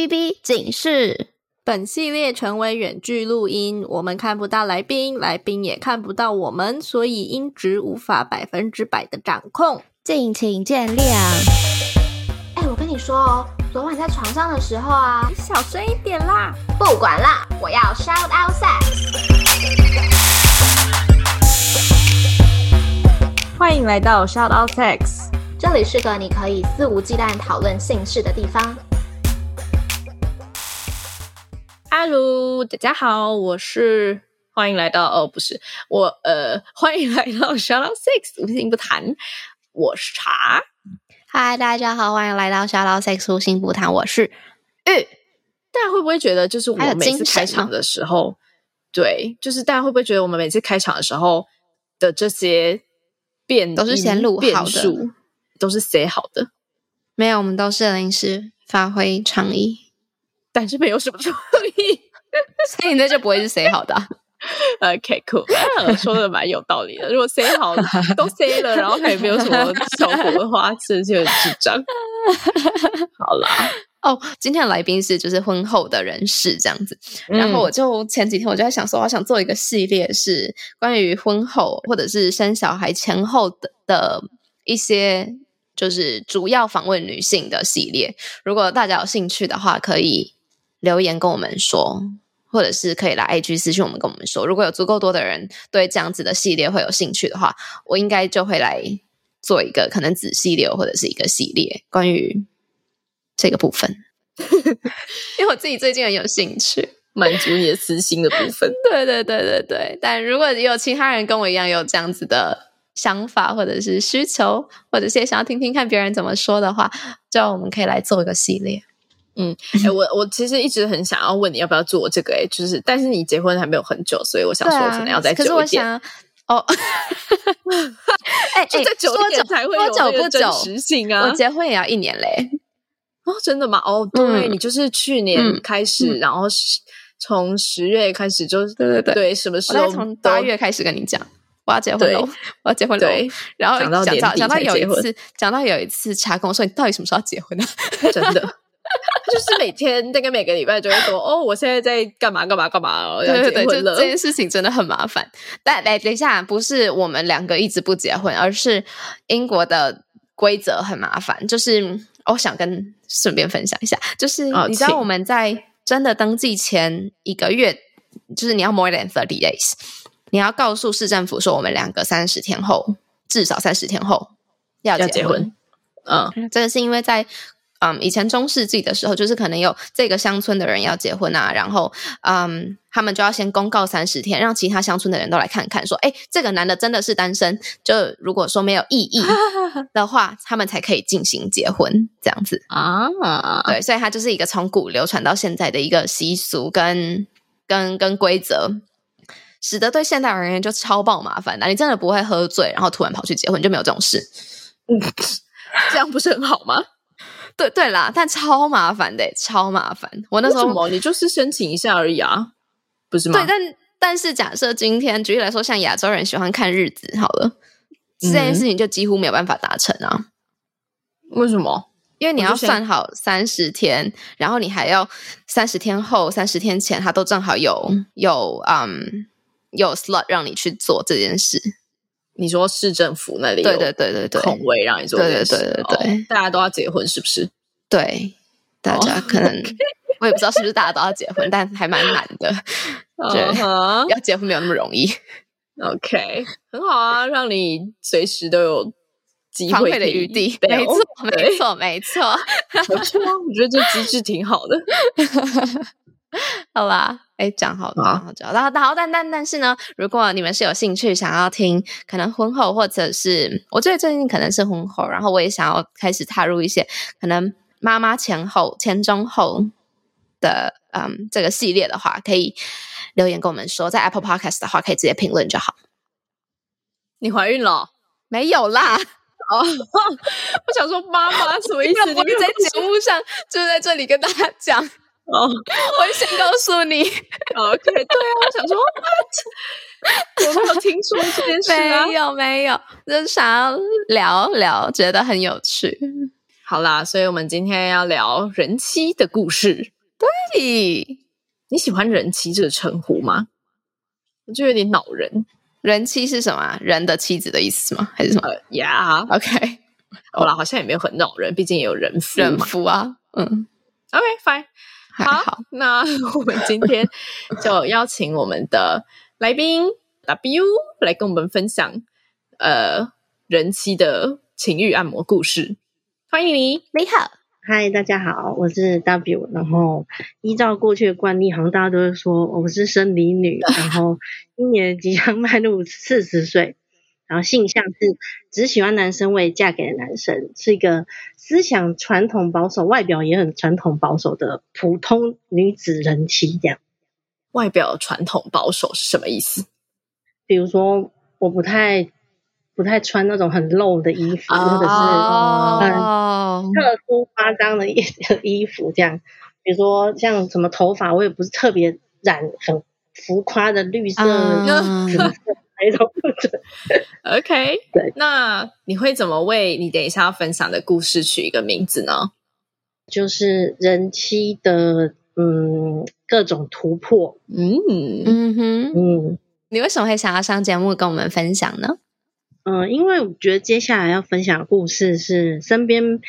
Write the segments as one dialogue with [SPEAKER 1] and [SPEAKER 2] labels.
[SPEAKER 1] 哔哔警示！
[SPEAKER 2] 本系列成为远距录音，我们看不到来宾，来宾也看不到我们，所以音质无法百分之百的掌控，
[SPEAKER 1] 敬请见谅。
[SPEAKER 3] 哎，我跟你说哦，昨晚在床上的时候啊，
[SPEAKER 2] 你小声一点啦！
[SPEAKER 3] 不管啦，我要 shout out sex。
[SPEAKER 2] 欢迎来到 shout out sex，
[SPEAKER 3] 这里是个你可以肆无忌惮讨论性事的地方。
[SPEAKER 2] 哈喽，大家好，我是欢迎来到哦，不是我呃，欢迎来到 Shout Out Six 无心不谈，我是茶。
[SPEAKER 1] 嗨，大家好，欢迎来到 Shout Out Six 无心不谈，我是玉。
[SPEAKER 2] 大家会不会觉得，就是我们每次开场的时候，对，就是大家会不会觉得我们每次开场的时候的这些变
[SPEAKER 1] 都是先录好的，
[SPEAKER 2] 都是写好的？
[SPEAKER 1] 没有，我们都是临时发挥创意。
[SPEAKER 2] 但是没有什么创意，
[SPEAKER 1] 所以那就不会是谁好的、啊。
[SPEAKER 2] OK，cool，、说的蛮有道理的。如果谁好都塞了，然后还没有什么效果的话，真是很智障。好啦，
[SPEAKER 1] 哦，今天的来宾是就是婚后的人士这样子。然后我就前几天我就在想说，我想做一个系列，是关于婚后或者是生小孩前后的的一些。就是主要访问女性的系列，如果大家有兴趣的话，可以留言跟我们说，或者是可以来 IG 私信我们跟我们说。如果有足够多的人对这样子的系列会有兴趣的话，我应该就会来做一个可能子系列或者是一个系列关于这个部分，因为我自己最近很有兴趣
[SPEAKER 2] 满足你的私心的部分。
[SPEAKER 1] 对对对对对，但如果有其他人跟我一样有这样子的。想法或者是需求，或者是想要听听看别人怎么说的话，就我们可以来做一个系列。
[SPEAKER 2] 嗯，哎、欸，我我其实一直很想要问你要不要做这个、欸，哎，就是，但是你结婚还没有很久，所以我想说可能要再久一点。可是我想，哦，哎、欸，就再久一点才会有这个真实性啊！
[SPEAKER 1] 我结婚也要一年嘞。
[SPEAKER 2] 哦，真的吗？哦，对、嗯、你就是去年开始，嗯、然后从十月开始就，对对对，对，什么时候？
[SPEAKER 1] 从八月开始跟你讲。我要结婚了，我要结婚了。然后讲到讲到有一次，讲到有一次，查跟我说：“你到底什么时候要结婚呢？”
[SPEAKER 2] 真的，就是每天大概每个礼拜就会说：“哦，我现在在干嘛干嘛干嘛哦，要结婚了。”这
[SPEAKER 1] 件事情真的很麻烦。但来等一下，不是我们两个一直不结婚，而是英国的规则很麻烦。就是我想跟顺便分享一下，就是你知道我们在真的登记前一个月，就是你要 more than thirty days。你要告诉市政府说，我们两个三十天后，至少三十天后要结婚。结婚嗯，这个是因为在嗯以前中世纪的时候，就是可能有这个乡村的人要结婚啊，然后嗯他们就要先公告三十天，让其他乡村的人都来看看，说，哎，这个男的真的是单身，就如果说没有异议 的话，他们才可以进行结婚，这样子啊。对，所以它就是一个从古流传到现在的一个习俗跟跟跟规则。使得对现代而言就超爆麻烦的，你真的不会喝醉，然后突然跑去结婚，就没有这种事。
[SPEAKER 2] 嗯，这样不是很好吗？
[SPEAKER 1] 对对啦，但超麻烦的，超麻烦。我那时候
[SPEAKER 2] 什么？你就是申请一下而已啊，不是吗？
[SPEAKER 1] 对，但但是假设今天举例来说，像亚洲人喜欢看日子，好了，这件事情就几乎没有办法达成啊。
[SPEAKER 2] 为什么？
[SPEAKER 1] 因为你要算好三十天，然后你还要三十天后、三十天前，它都正好有有嗯。有 slot 让你去做这件事，
[SPEAKER 2] 你说市政府那里
[SPEAKER 1] 对对对对对，
[SPEAKER 2] 空位让你做对对对对对，哦，大家都要结婚是不是？
[SPEAKER 1] 对，大家可能、我也不知道是不是大家都要结婚，但还蛮难的，觉得要结婚没有那么容易。
[SPEAKER 2] OK，很好啊，让你随时都有机会
[SPEAKER 1] 的余地，没错没错没错，
[SPEAKER 2] 没错，我觉得这机制挺好的。
[SPEAKER 1] 好啦，哎，讲好讲好讲，然后好，但但但是呢，如果你们是有兴趣想要听，可能婚后或者是我觉得最近可能是婚后，然后我也想要开始踏入一些可能妈妈前后前中后的嗯这个系列的话，可以留言跟我们说，在 Apple Podcast 的话可以直接评论就好。
[SPEAKER 2] 你怀孕了？
[SPEAKER 1] 没有啦。哦，
[SPEAKER 2] 我想说妈妈什么意思？你
[SPEAKER 1] 在节目上就在这里跟大家讲。
[SPEAKER 2] 哦，
[SPEAKER 1] 我先告诉你
[SPEAKER 2] ，OK，对啊，我想说，我没有听说这件事啊？
[SPEAKER 1] 没有，没有，就是想要聊聊，觉得很有趣。
[SPEAKER 2] 好啦，所以我们今天要聊人妻的故事。
[SPEAKER 1] 对，
[SPEAKER 2] 你喜欢人妻这个称呼吗？我就有点恼人。
[SPEAKER 1] 人妻是什么？人的妻子的意思吗？还是什么？
[SPEAKER 2] 呀、
[SPEAKER 1] uh, yeah.，OK。
[SPEAKER 2] 好啦，好像也没有很恼人，毕竟也有人夫。
[SPEAKER 1] 人夫啊，嗯
[SPEAKER 2] ，OK，fine。好，好，那我们今天 就邀请我们的来宾 W 来跟我们分享呃人妻的情欲按摩故事。欢迎你，
[SPEAKER 1] 你好，
[SPEAKER 4] 嗨，大家好，我是 W。然后依照过去的惯例，好像大家都会说我是生理女，然后今年即将迈入四十岁。然后性向是只喜欢男生未嫁给的男生，是一个思想传统保守、外表也很传统保守的普通女子人妻。这样，
[SPEAKER 2] 外表传统保守是什么意思？
[SPEAKER 4] 比如说，我不太不太穿那种很露的衣服，
[SPEAKER 1] 哦、
[SPEAKER 4] 或者是很特殊夸张的衣 衣服。这样，比如说像什么头发，我也不是特别染很浮夸的绿色、紫色。
[SPEAKER 2] ，OK，
[SPEAKER 4] 对，
[SPEAKER 2] 那你会怎么为你等一下要分享的故事取一个名字呢？
[SPEAKER 4] 就是人妻的嗯各种突破，
[SPEAKER 2] 嗯。
[SPEAKER 1] 嗯哼。
[SPEAKER 4] 嗯，
[SPEAKER 1] 你为什么会想要上节目跟我们分享呢？
[SPEAKER 4] 嗯、呃，因为我觉得接下来要分享的故事是身边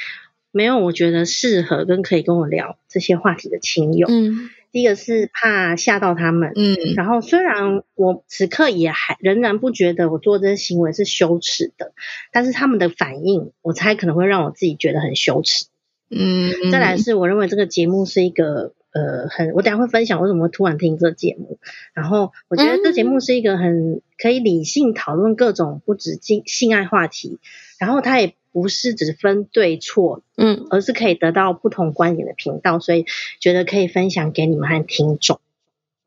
[SPEAKER 4] 没有我觉得适合跟可以跟我聊这些话题的亲友，
[SPEAKER 1] 嗯。
[SPEAKER 4] 第一个是怕吓到他们，
[SPEAKER 2] 嗯，
[SPEAKER 4] 然后虽然我此刻也还仍然不觉得我做这些行为是羞耻的，但是他们的反应，我猜可能会让我自己觉得很羞耻，
[SPEAKER 2] 嗯。
[SPEAKER 4] 再来是我认为这个节目是一个呃很，我等下会分享为什么会突然听这个节目，然后我觉得这节目是一个很可以理性讨论各种不止性性爱话题，然后它也。不是只分对错，
[SPEAKER 1] 嗯，
[SPEAKER 4] 而是可以得到不同观点的频道，所以觉得可以分享给你们和听众。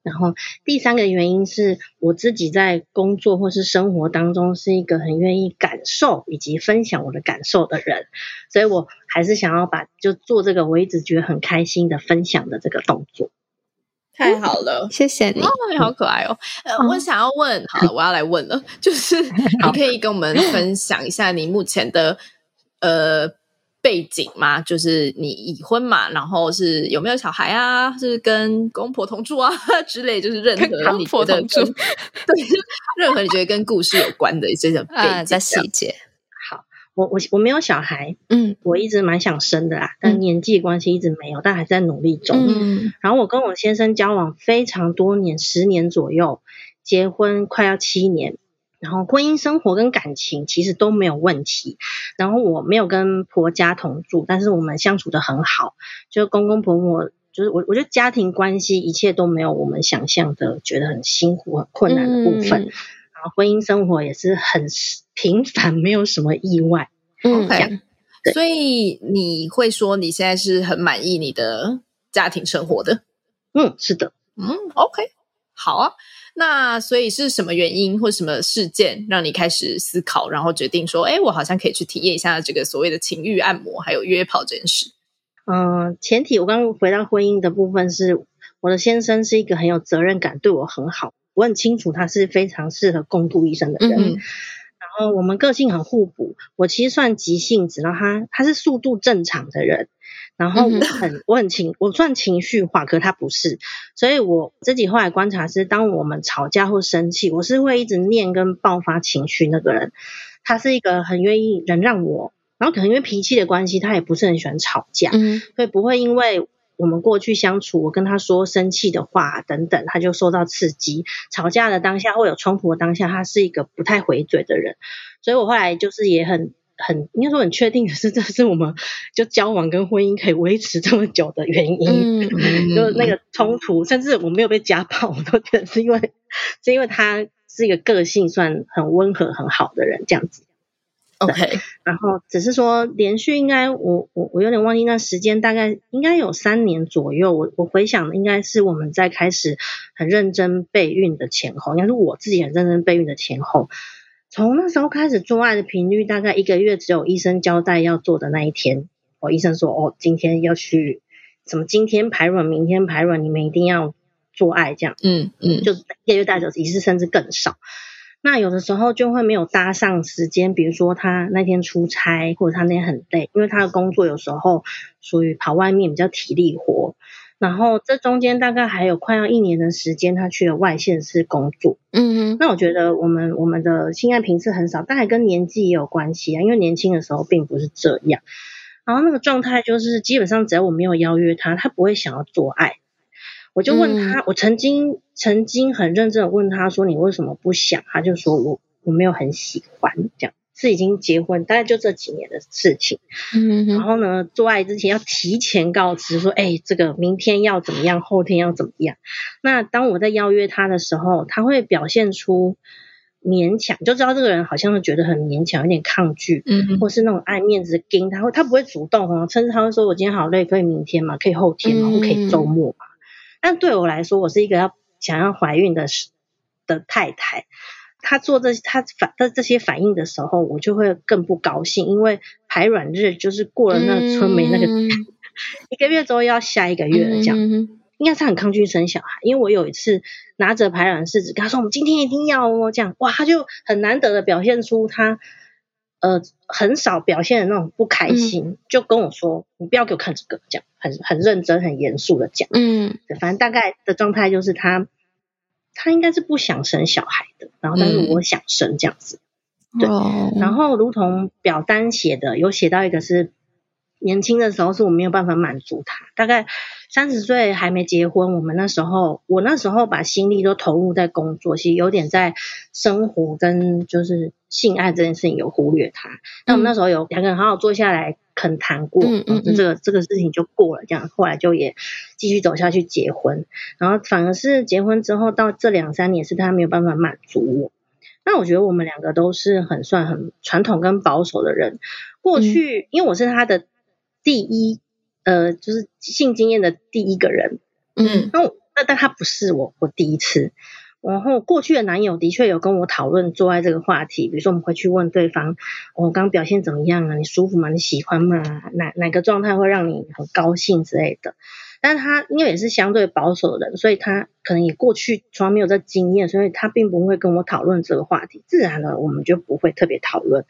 [SPEAKER 4] 然后第三个原因是我自己在工作或是生活当中是一个很愿意感受以及分享我的感受的人，所以我还是想要把就做这个我一直觉得很开心的分享的这个动作。
[SPEAKER 2] 太好了，
[SPEAKER 1] 谢谢你，
[SPEAKER 2] 哦，你好可爱哦。呃，我想要问，好了，我要来问了，就是 你可以跟我们分享一下你目前的。呃，背景吗，就是你已婚嘛，然后是有没有小孩啊？是跟公婆同住啊 之类，就是任何你觉得 对，任何你觉得跟故事有关的这些背景的细节。
[SPEAKER 4] 好，我我我没有小孩，嗯，我一直蛮想生的啦，但年纪关系一直没有，但还在努力中。嗯，然后我跟我先生交往非常多年，十年左右，结婚快要七年。然后婚姻生活跟感情其实都没有问题，然后我没有跟婆家同住，但是我们相处得很好，就公公婆婆，就是我我觉得家庭关系一切都没有我们想象的觉得很辛苦很困难的部分，婚姻生活也是很平凡，没有什么意外。
[SPEAKER 2] 嗯，okay. 所以你会说你现在是很满意你的家庭生活的？
[SPEAKER 4] 嗯，是的。
[SPEAKER 2] 嗯，OK，好啊。那所以是什么原因或什么事件让你开始思考，然后决定说，哎，我好像可以去体验一下这个所谓的情欲按摩，还有约炮这件事？
[SPEAKER 4] 嗯，前提我刚刚回到婚姻的部分是，我的先生是一个很有责任感，对我很好，我很清楚他是非常适合共度一生的人。嗯。然后我们个性很互补，我其实算急性子，然后他他是速度正常的人。然后我很 我很情我算情绪化，可他不是，所以我自己后来观察是，当我们吵架或生气，我是会一直念跟爆发情绪那个人。他是一个很愿意忍让我，然后可能因为脾气的关系，他也不是很喜欢吵架，嗯，所以不会因为我们过去相处，我跟他说生气的话等等，他就受到刺激。吵架的当下或有冲突的当下，他是一个不太回嘴的人，所以我后来就是也很。很应该说很确定的是，这是我们就交往跟婚姻可以维持这么久的原因。嗯，就是那个冲突，甚至我没有被家暴，我都觉得是因为是因为他是一个个性算很温和很好的人，这样子。
[SPEAKER 2] OK，
[SPEAKER 4] 然后只是说连续应该我我我有点忘记那时间，大概应该有三年左右。我我回想应该是我们在开始很认真备孕的前后，应该是我自己很认真备孕的前后。从那时候开始做爱的频率，大概一个月只有医生交代要做的那一天。我医生说：“哦，今天要去什么？今天排卵，明天排卵，你们一定要做爱这样。”嗯嗯，就一个月大概一次，甚至更少。那有的时候就会没有搭上时间，比如说他那天出差，或者他那天很累，因为他的工作有时候属于跑外面比较体力活。然后这中间大概还有快要一年的时间，他去了外县市工作。
[SPEAKER 1] 嗯哼，
[SPEAKER 4] 那我觉得我们我们的性爱频次很少，但还跟年纪也有关系啊，因为年轻的时候并不是这样。然后那个状态就是，基本上只要我没有邀约他，他不会想要做爱。我就问他，我曾经曾经很认真的问他说：“你为什么不想？”他就说我我没有很喜欢这样。是已经结婚，大概就这几年的事情。
[SPEAKER 1] 嗯、
[SPEAKER 4] 然后呢，做爱之前要提前告知说，哎，这个明天要怎么样，后天要怎么样。那当我在邀约他的时候，他会表现出勉强，就知道这个人好像是觉得很勉强，有点抗拒，
[SPEAKER 1] 嗯、
[SPEAKER 4] 或是那种爱面子的 g 他会他不会主动哦，甚至他会说我今天好累，可以明天嘛，可以后天嘛，嗯、可以周末嘛。但对我来说，我是一个要想要怀孕的的太太，她做这她反的这些反应的时候，我就会更不高兴，因为排卵日就是过了那个春梅那个、嗯、一个月之后要下一个月了，这样、嗯、应该是很抗拒生小孩。因为我有一次拿着排卵试纸跟她说：“我们今天一定要哦。”这样哇，她就很难得的表现出她呃很少表现的那种不开心，嗯、就跟我说：“你不要给我看这个。”这样。很很认真、很严肃的讲，
[SPEAKER 1] 嗯，
[SPEAKER 4] 对，反正大概的状态就是他，他应该是不想生小孩的，然后但是我想生这样子，
[SPEAKER 1] 嗯、
[SPEAKER 4] 对，
[SPEAKER 1] 哦、
[SPEAKER 4] 然后如同表单写的，有写到一个是年轻的时候是我没有办法满足他，大概三十岁还没结婚，我们那时候，我那时候把心力都投入在工作，其实有点在生活跟就是性爱这件事情有忽略他，那我们那时候有两个人好好坐下来。肯谈过，
[SPEAKER 1] 嗯嗯，
[SPEAKER 4] 这个这个事情就过了，这样后来就也继续走下去结婚，然后反而是结婚之后到这两三年是他没有办法满足我。那我觉得我们两个都是很算很传统跟保守的人。过去、嗯、因为我是他的第一，呃，就是性经验的第一个人，
[SPEAKER 1] 嗯，
[SPEAKER 4] 那那但他不是我我第一次。然后过去的男友的确有跟我讨论做爱这个话题，比如说我们会去问对方，我、哦、刚表现怎么样啊？你舒服吗？你喜欢吗？哪哪个状态会让你很高兴之类的？但是他因为也是相对保守的人，所以他可能也过去从来没有这经验，所以他并不会跟我讨论这个话题。自然的，我们就不会特别讨论。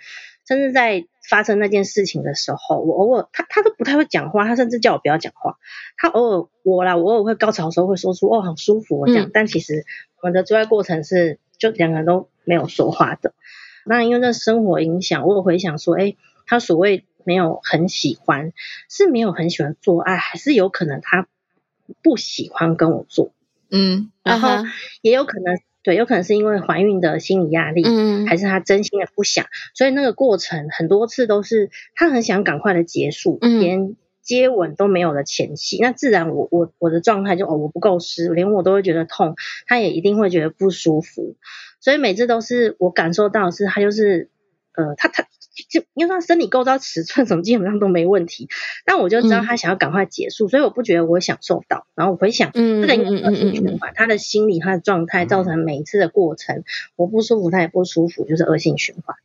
[SPEAKER 4] 甚至在发生那件事情的时候，我偶尔他他都不太会讲话，他甚至叫我不要讲话。他偶尔我啦，我偶尔会高潮的时候会说出哦，好舒服，我讲，嗯、但其实。我们的做爱过程是就两个人都没有说话的。那因为这生活影响，我有回想说，哎，他所谓没有很喜欢，是没有很喜欢做爱，还是有可能他不喜欢跟我做？
[SPEAKER 1] 嗯，
[SPEAKER 4] 然后也有可能，对，有可能是因为怀孕的心理压力，
[SPEAKER 1] 嗯，
[SPEAKER 4] 还是他真心的不想，所以那个过程很多次都是他很想赶快的结束，
[SPEAKER 1] 嗯。
[SPEAKER 4] 接吻都没有的前戏，那自然我我我的状态就哦，我不够湿，连我都会觉得痛，他也一定会觉得不舒服，所以每次都是我感受到是他就是呃他他就因为他生理构造尺寸什么基本上都没问题，但我就知道他想要赶快结束，嗯、所以我不觉得我享受到，然后我回想
[SPEAKER 1] 嗯
[SPEAKER 4] 这个应该是恶性循环，他的心理他的状态造成每一次的过程我不舒服，他也不舒服，就是恶性循环。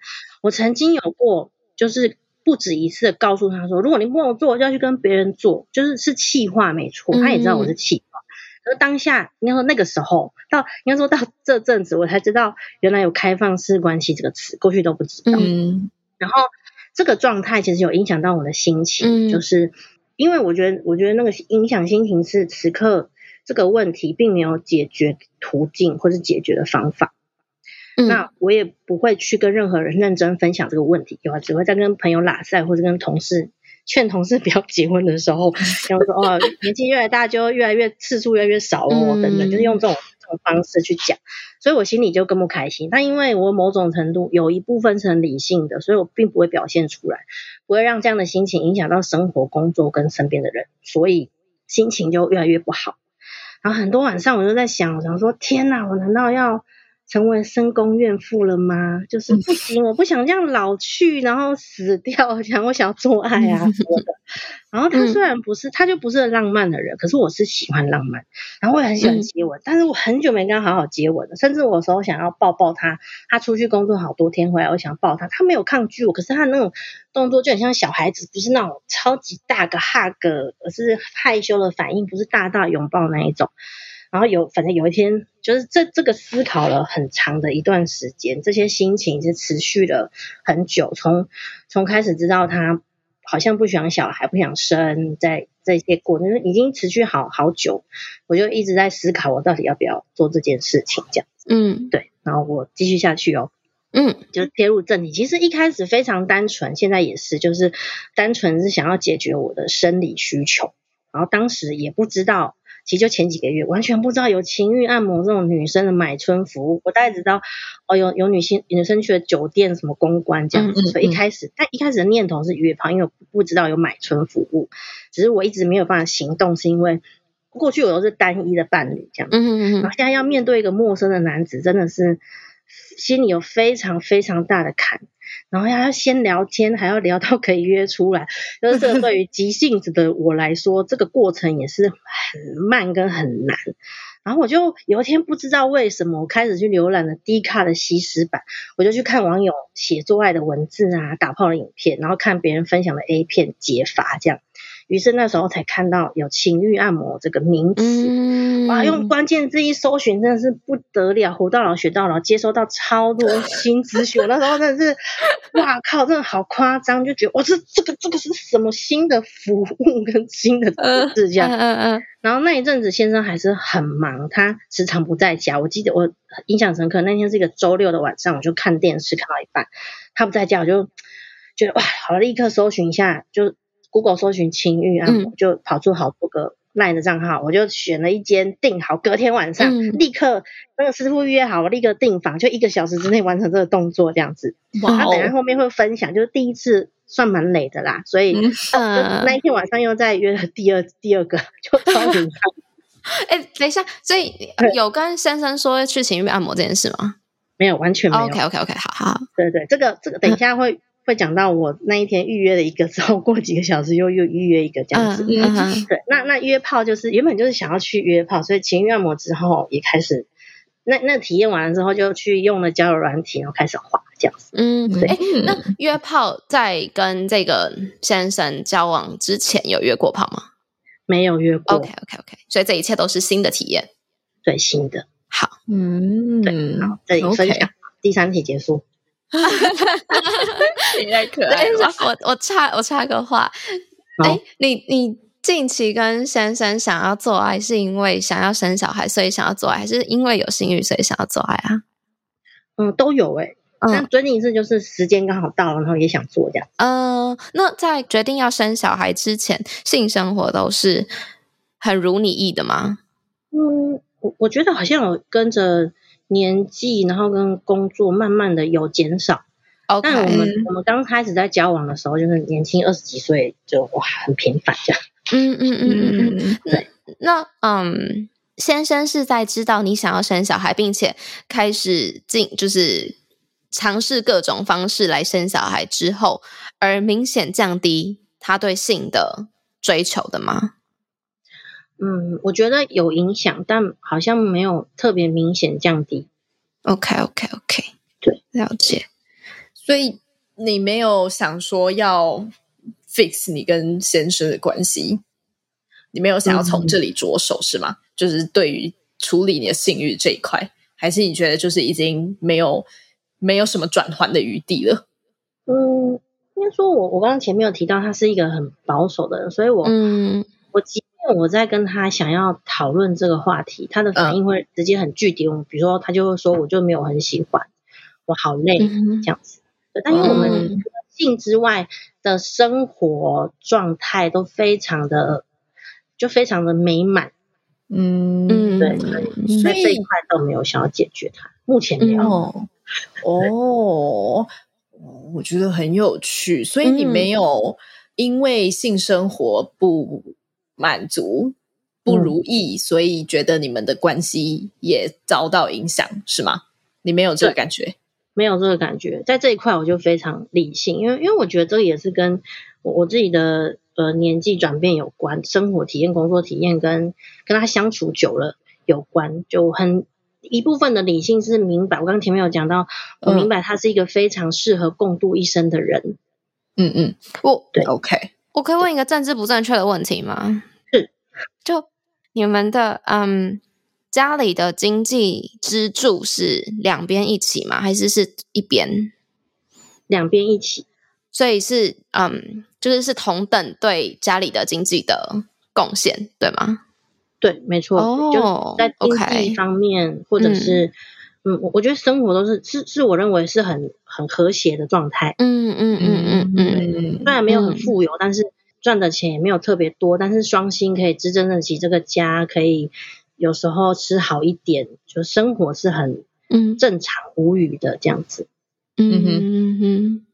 [SPEAKER 4] 我曾经有过就是。不止一次的告诉他说，如果你不跟我做，就要去跟别人做，就是是气话没错，他也知道我是气话。而、嗯、当下应该说那个时候，到应该说到这阵子，我才知道原来有开放式关系这个词，过去都不知道。
[SPEAKER 1] 嗯，
[SPEAKER 4] 然后这个状态其实有影响到我的心情，
[SPEAKER 1] 嗯、
[SPEAKER 4] 就是因为我觉得，我觉得那个影响心情是此刻这个问题并没有解决途径或是解决的方法。那我也不会去跟任何人认真分享这个问题，有啊，只会在跟朋友拉赛或者跟同事劝同事 不要结婚的时候，然后说哦，年纪越来越大就越来越次数越来越少哦，等等，就是用这种这方式去讲，所以我心里就更不开心。但因为我某种程度有一部分是很理性的，所以我并不会表现出来，不会让这样的心情影响到生活、工作跟身边的人，所以心情就越来越不好。然后很多晚上我就在想，想说，天哪，我难道要？成为深宫怨妇了吗？就是不行，我不想这样老去，然后死掉。想我想要做爱啊什么的。然后他虽然不是，他就不是浪漫的人，可是我是喜欢浪漫，然后我也很喜欢接吻，但是我很久没跟他好好接吻了。甚至我有时候想要抱抱他，他出去工作好多天回来，我想抱他，他没有抗拒我，可是他那种动作就很像小孩子，不是那种超级大个 hug，而是害羞的反应，不是大大拥抱那一种。然后有反正有一天，就是这这个思考了很长的一段时间，这些心情是持续了很久，从从开始知道他好像不想小孩，不想生，在这些过程已经持续好好久，我就一直在思考我到底要不要做这件事情，这样子，
[SPEAKER 1] 嗯，
[SPEAKER 4] 对，然后我继续下去哦。
[SPEAKER 1] 嗯，
[SPEAKER 4] 就切入正题。其实一开始非常单纯，现在也是，就是单纯是想要解决我的生理需求。然后当时也不知道，其实就前几个月，完全不知道有情欲按摩这种女生的买春服务。我大概知道，哦，有有女性女生去了酒店什么公关这样子。嗯嗯嗯，所以一开始，但一开始的念头是约炮，因为我不知道有买春服务，只是我一直没有办法行动，是因为过去我都是单一的伴侣这样子。嗯嗯嗯。然后现在要面对一个陌生的男子，真的是。心里有非常非常大的坎，然后要先聊天，还要聊到可以约出来，就是这对于急性子的我来说，这个过程也是很慢跟很难。然后我就有一天不知道为什么，我开始去浏览了 D 卡的西施版，我就去看网友写做爱的文字啊，打炮的影片，然后看别人分享的 A 片解法这样。于是那时候才看到有情欲按摩这个名词，嗯、哇！用关键字一搜寻，真的是不得了，活到老学到老，接收到超多新资讯。我那时候真的是，哇靠，真的好夸张，就觉得哇，这这个这个是什么新的服务跟新的词这样。嗯嗯嗯。然后那一阵子先生还是很忙，他时常不在家。我记得我印象深刻，那天是一个周六的晚上，我就看电视看到一半，他不在家，我就觉得哇，好了，立刻搜寻一下就。Google 搜寻情欲按摩，就跑出好多个 LINE 的账号，嗯、我就选了一间订好，隔天晚上、嗯、立刻那个师傅预约好，我立刻订房，就一个小时之内完成这个动作，这样子。哇！他等下后面会分享，就是第一次算蛮累的啦，所以、嗯呃、那一天晚上又再约了第二第二个，就超紧张。
[SPEAKER 1] 哎、欸，等一下，所以有跟先生说去情欲按摩这件事吗？
[SPEAKER 4] 没有，完全没有。
[SPEAKER 1] OK OK OK，好好。
[SPEAKER 4] 对对，这个这个等一下会。嗯会讲到我那一天预约了一个 之后，过几个小时又又预约一个这样子。嗯嗯、对，那那约炮就是原本就是想要去约炮，所以情欲按摩之后也开始，那那体验完了之后就去用了交友软体，然后开始滑这样子。
[SPEAKER 1] 嗯，对。那约炮在跟这个先生交往之前有约过炮吗？
[SPEAKER 4] 没有约过。
[SPEAKER 1] OK OK OK，所以这一切都是新的体验，
[SPEAKER 4] 对，新的。
[SPEAKER 1] 好，
[SPEAKER 4] 嗯，对，好，这里分享。Okay. 第三题结束。
[SPEAKER 2] 你太可爱了。
[SPEAKER 1] 我我插我插个话，哎、欸，你你近期跟先生想要做爱，是因为想要生小孩，所以想要做爱，还是因为有性欲，所以想要做爱啊？
[SPEAKER 4] 嗯，都有哎、欸。但最近一次就是时间刚好到了，然后也想做这样。
[SPEAKER 1] 嗯、呃，那在决定要生小孩之前，性生活都是很如你意的吗？
[SPEAKER 4] 嗯，我我觉得好像有跟着。年纪，然后跟工作慢慢的有减少。但我们我们刚开始在交往的时候，就是年轻二十几岁，就哇很频繁这样。
[SPEAKER 1] 嗯嗯嗯嗯嗯，对。那嗯，先生是在知道你想要生小孩，并且开始进就是尝试各种方式来生小孩之后，而明显降低他对性的追求的吗？
[SPEAKER 4] 嗯，我觉得有影响，但好像没有特别明显降低。
[SPEAKER 1] OK，OK，OK，
[SPEAKER 4] 对，
[SPEAKER 1] 了解。
[SPEAKER 2] 所以你没有想说要 fix 你跟先生的关系，你没有想要从这里着手、嗯、是吗？就是对于处理你的性欲这一块，还是你觉得就是已经没有没有什么转换的余地了？
[SPEAKER 4] 嗯，应该说我我刚刚前面有提到，他是一个很保守的人，所以我嗯，我我在跟他想要讨论这个话题，他的反应会直接很具体。嗯、比如说，他就会说：“我就没有很喜欢，我好累、嗯、这样子。”但因为我们性之外的生活状态都非常的，就非常的美满。嗯，对，所以这一块都没有想要解决它。目前没有。
[SPEAKER 2] 哦，哦，我觉得很有趣。所以你没有因为性生活不。满足不如意，嗯，所以觉得你们的关系也遭到影响，是吗？你没有这个感觉？
[SPEAKER 4] 没有这个感觉，在这一块我就非常理性，因为因为我觉得这个也是跟我我自己的呃年纪转变有关，生活体验、工作体验跟跟他相处久了有关，就很一部分的理性是明白。我刚刚前面有讲到，我明白他是一个非常适合共度一生的人。
[SPEAKER 2] 嗯嗯，
[SPEAKER 1] 我
[SPEAKER 2] 对，OK，
[SPEAKER 1] 我可以问一个政治不正确的问题吗？是就你们的嗯家里的经济支柱是两边一起吗？还是是一边？
[SPEAKER 4] 两边一起，
[SPEAKER 1] 所以是嗯，就是是同等对家里的经济的贡献，对吗？
[SPEAKER 4] 对，没错。哦，就在经济方面，okay, 或者是嗯，我、嗯、我觉得生活都是是是我认为是很很和谐的状态。
[SPEAKER 1] 嗯嗯嗯嗯嗯
[SPEAKER 4] 嗯，虽然没有很富有，嗯、但是赚的钱也没有特别多，但是双薪可以支撑得起这个家，可以。有时候吃好一点，就生活是很嗯正常无语的这样子。
[SPEAKER 1] 嗯哼嗯哼，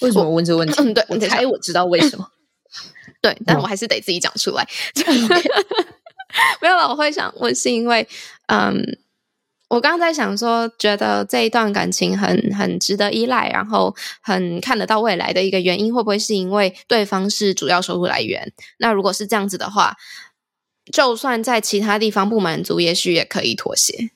[SPEAKER 2] 为什么问这个问题？
[SPEAKER 1] 嗯，对，
[SPEAKER 2] 我猜我知道为什么。
[SPEAKER 1] 对，但我还是得自己讲出来。没有了，我会想问是因为，嗯，我刚刚在想说，觉得这一段感情很很值得依赖，然后很看得到未来的一个原因，会不会是因为对方是主要收入来源？那如果是这样子的话。就算在其他地方不满足，也许也可以妥协。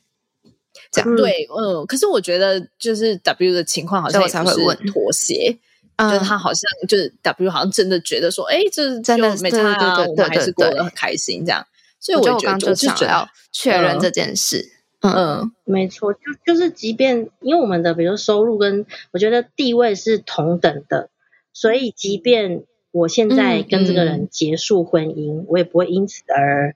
[SPEAKER 1] 这样、
[SPEAKER 2] 嗯、对，嗯。可是我觉得，就是 W 的情况好像也才会问妥协，就是他好像就是 W 好像真的觉觉得说，哎、嗯，这真的没差啊，我们还是过得很开心这样。所以我觉得我刚刚就想要
[SPEAKER 1] 确认这件事。
[SPEAKER 2] 嗯，嗯
[SPEAKER 4] 没错，就就是即便因为我们的比如收入跟我觉得地位是同等的，所以即便。我现在跟这个人结束婚姻，我也不会因此而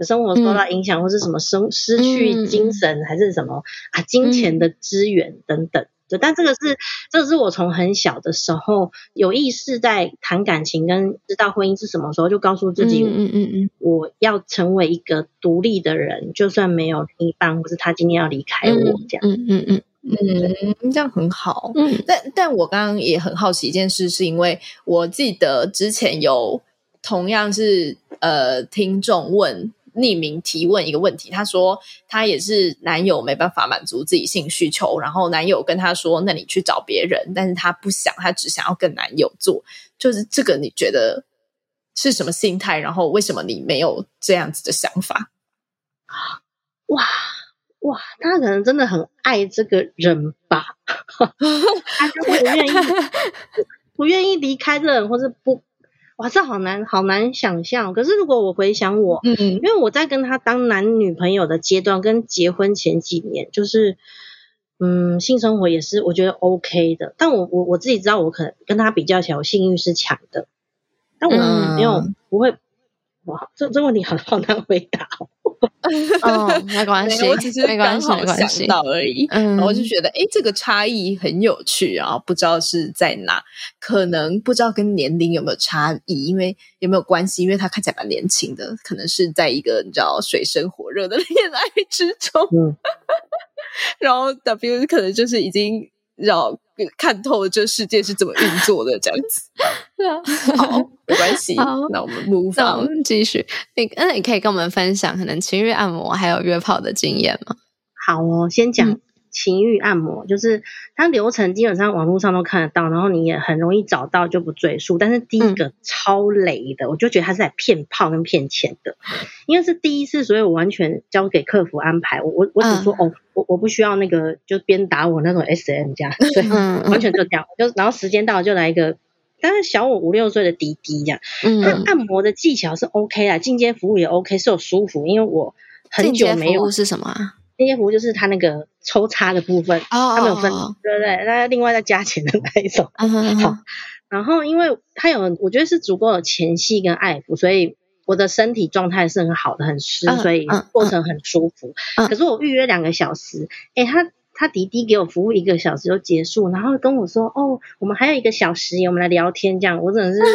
[SPEAKER 4] 生活受到影响，嗯、或是什么生失去精神，还是什么、嗯、啊金钱的资源等等。对，但这个是这个是我从很小的时候有意识在谈感情，跟知道婚姻是什么时候，就告诉自己，嗯嗯嗯，我要成为一个独立的人，就算没有另一半，或是他今天要离开我，这样，嗯嗯嗯。嗯
[SPEAKER 2] 嗯，这样很好。嗯，但但我刚刚也很好奇一件事，是因为我记得之前有同样是呃听众问匿名提问一个问题，他说他也是男友没办法满足自己性需求，然后男友跟他说：“那你去找别人。”但是他不想，他只想要跟男友做。就是这个，你觉得是什么心态？然后为什么你没有这样子的想法？
[SPEAKER 4] 哇！哇，他可能真的很爱这个人吧，他就不愿意 不愿意离开这人，或是不，哇，这好难好难想象。可是如果我回想我，嗯，因为我在跟他当男女朋友的阶段，跟结婚前几年，就是嗯，性生活也是我觉得 OK 的。但我我我自己知道，我可能跟他比较起来，我性欲是强的，但我没有、嗯、不会。哇，这这问题好好难回答哦。
[SPEAKER 1] 哦，没关系，
[SPEAKER 2] 我只是刚好想到而已。嗯，然后我就觉得，哎，这个差异很有趣啊，不知道是在哪，可能不知道跟年龄有没有差异，因为有没有关系？因为他看起来蛮年轻的，可能是在一个你知道水深火热的 恋爱之中。嗯，然后 W 可能就是已经要看透了这世界是怎么运作的这样子。好，没关系。好，那我们 move on，
[SPEAKER 1] 继续。你那你可以跟我们分享可能情欲按摩还有约炮的经验吗？
[SPEAKER 4] 好哦，先讲情欲按摩，嗯、就是它流程基本上网络上都看得到，然后你也很容易找到，就不赘述。但是第一个超雷的，嗯、我就觉得他是在骗炮跟骗钱的，因为是第一次，所以我完全交给客服安排。我我我只说、嗯、哦，我我不需要那个就鞭打我那种 SM 家，对，嗯、完全就这样。就然后时间到了就来一个。但是小我五六岁的弟弟这样，嗯，按摩的技巧是 OK 啊，进阶服务也 OK，是有舒服，因为我很久没有。进阶服务
[SPEAKER 1] 是什么啊？
[SPEAKER 4] 进阶服务就是他那个抽插的部分，哦，他没有分，对不对？那另外再加钱的那一种。好。然后因为他有，我觉得是足够的前戏跟爱抚，所以我的身体状态是很好的，很湿，所以过程很舒服。可是我预约两个小时，诶他。他滴滴给我服务一个小时就结束，然后跟我说：“哦，我们还有一个小时，我们来聊天。”这样，我真的是，我是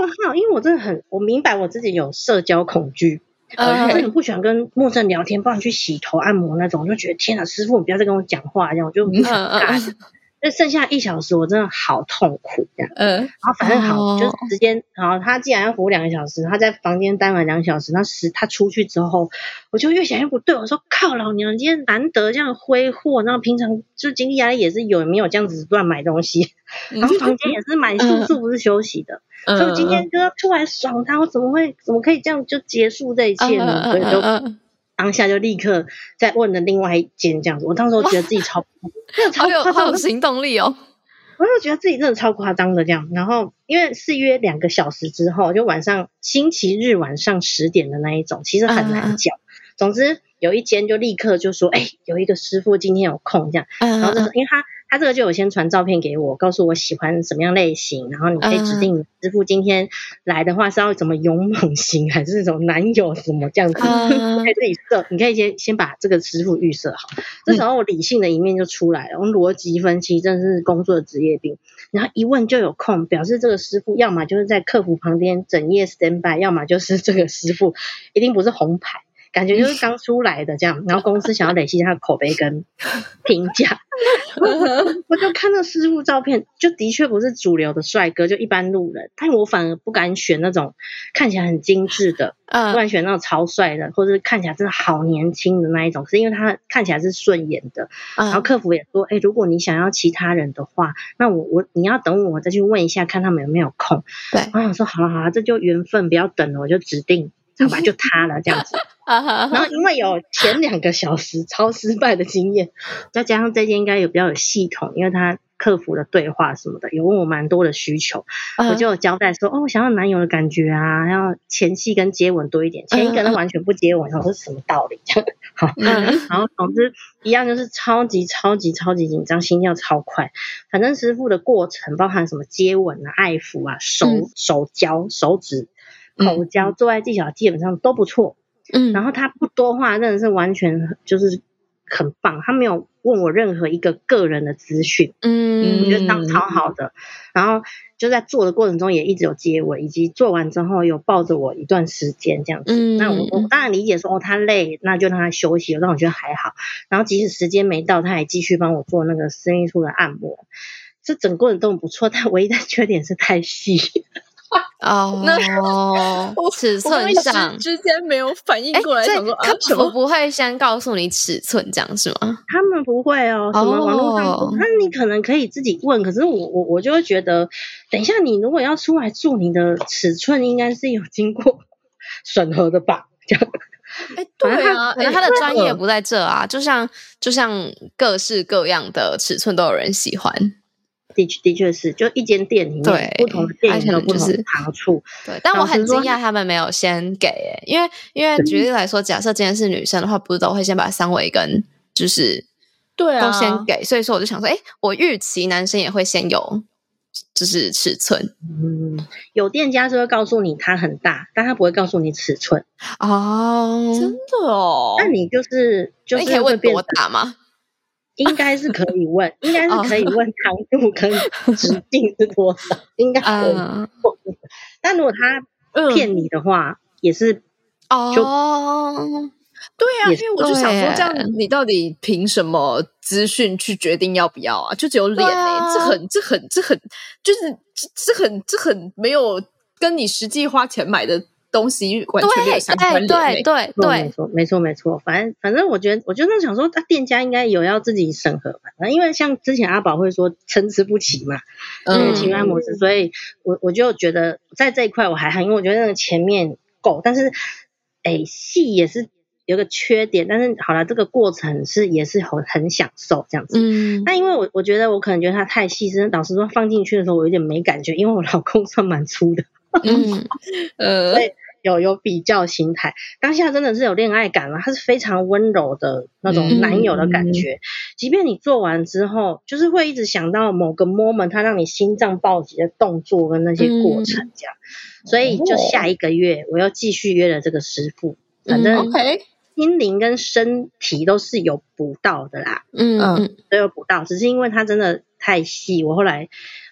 [SPEAKER 4] 问号，因为我真的很，我明白我自己有社交恐惧，我真的不喜欢跟陌生人聊天，不然去洗头按摩那种，我就觉得天哪，师傅你不要再跟我讲话，这样我就很尬。那剩下一小时，我真的好痛苦这样。嗯，然后反正好，哦、就时间，然后他既然要服务两个小时，他在房间待满两小时，那时他出去之后，我就越想越不对，我说靠老娘，今天难得这样挥霍，然后平常就经济压力也是有，没有这样子乱买东西，然后房间也是满宿宿，不是休息的，嗯、所以今天就要出来爽他，我怎么会怎么可以这样就结束这一切呢？嗯、所以就。当下就立刻在问了另外一间这样子，我当时觉得自己超，
[SPEAKER 1] 超有好有行动力哦。
[SPEAKER 4] 我就觉得自己真的超夸张的这样。然后因为是约两个小时之后，就晚上星期日晚上十点的那一种，其实很难讲。Uh -huh. 总之有一间就立刻就说，哎、欸，有一个师傅今天有空这样。Uh -huh. 然后就是因为他。他这个就有先传照片给我，告诉我喜欢什么样类型，然后你可以指定师傅今天来的话是要怎么勇猛型，还是那种男友什么这样子，你 可以自己设，你可以先先把这个师傅预设好。这时候我理性的一面就出来了，我逻辑分析真的是工作的职业病。然后一问就有空，表示这个师傅要么就是在客服旁边整夜 stand by，要么就是这个师傅一定不是红牌。感觉就是刚出来的这样，然后公司想要累积他的口碑跟评价 我就看到师傅照片，就的确不是主流的帅哥，就一般路人。但我反而不敢选那种看起来很精致的，不敢选那种超帅的，或者是看起来真的好年轻的那一种，是因为他看起来是顺眼的。然后客服也说，哎、欸，如果你想要其他人的话，那我我你要等我再去问一下，看他们有没有空。对，我想说，好了好了，这就缘分，不要等了，我就指定。好吧，就塌了这样子。然后因为有前两个小时超失败的经验，再加上这些应该有比较有系统，因为他客服的对话什么的，有问我蛮多的需求，我就有交代说，哦，我想要男友的感觉啊，要前戏跟接吻多一点。前一个人完全不接吻，然后是什么道理？这 样好，然后总之一样就是超级超级超级紧张，心跳超快。反正师傅的过程包含什么接吻啊、爱抚啊、手手交、手指。口交、做爱技巧基本上都不错，嗯，然后他不多话，真的是完全就是很棒。他没有问我任何一个个人的资讯，嗯，我觉得当超好的。然后就在做的过程中也一直有接吻，以及做完之后有抱着我一段时间这样子。嗯，那我我当然理解说哦，他累，那就让他休息了。但我觉得还好。然后即使时间没到，他也继续帮我做那个私密处的按摩。这整个人都很不错，但唯一的缺点是太细。
[SPEAKER 1] 哦，那尺寸上
[SPEAKER 2] 之间没有反应过来，想说啊，
[SPEAKER 1] 我不会先告诉你尺寸，这样是吗？
[SPEAKER 4] 他们不会哦，什么网络上，那你可能可以自己问，可是我我我就会觉得，等一下你如果要出来做，你的尺寸应该是有经过 审核的吧？这样，
[SPEAKER 1] 哎，对啊，可能他的专业不在这啊，就像就像各式各样的尺寸都有人喜欢。
[SPEAKER 4] 的确，的确是，就一间店里面，对不同的店有不同的长处。
[SPEAKER 1] 对，但我很惊讶他们没有先给，因为因为举例来说，假设今天是女生的话，不是都会先把三围跟就是对啊都先给，所以说我就想说，哎，我预期男生也会先有就是尺寸。
[SPEAKER 4] 嗯，有店家是会告诉你它很大，但他不会告诉你尺寸
[SPEAKER 1] 哦，
[SPEAKER 2] 真的哦。
[SPEAKER 4] 那你就是就是
[SPEAKER 1] 可以问多大吗？
[SPEAKER 4] 应该是可以问，应该是可以问长 度跟直径是多少，应该可以。但如果他骗你的话，嗯、也是
[SPEAKER 2] 哦，对啊，因为我就想说，这样你到底凭什么资讯去决定要不要啊？就只有脸诶、欸啊，这很这很这很就是这这很这很没有跟你实际花钱买的。东西完全没有相关联，
[SPEAKER 1] 对对对对，
[SPEAKER 4] 没错没错没错，反正反正我觉得，我就那想说，他店家应该有要自己审核吧，因为像之前阿宝会说参差不齐嘛，嗯，情感模式，所以我我就觉得在这一块我还好，因为我觉得那个前面够，但是哎，戏也是有个缺点，但是好了，这个过程是也是很很享受这样子，嗯，那因为我我觉得我可能觉得它太细，真的老实说放进去的时候我有点没感觉，因为我老公算蛮粗的。嗯，呃，所以有有比较心态，当下真的是有恋爱感了，他是非常温柔的那种男友的感觉。嗯、即便你做完之后，就是会一直想到某个 moment，他让你心脏暴击的动作跟那些过程，这样、嗯。所以就下一个月，我又继续约了这个师傅，反正心灵跟身体都是有补到的啦。嗯嗯，都有补到，只是因为他真的太细，我后来。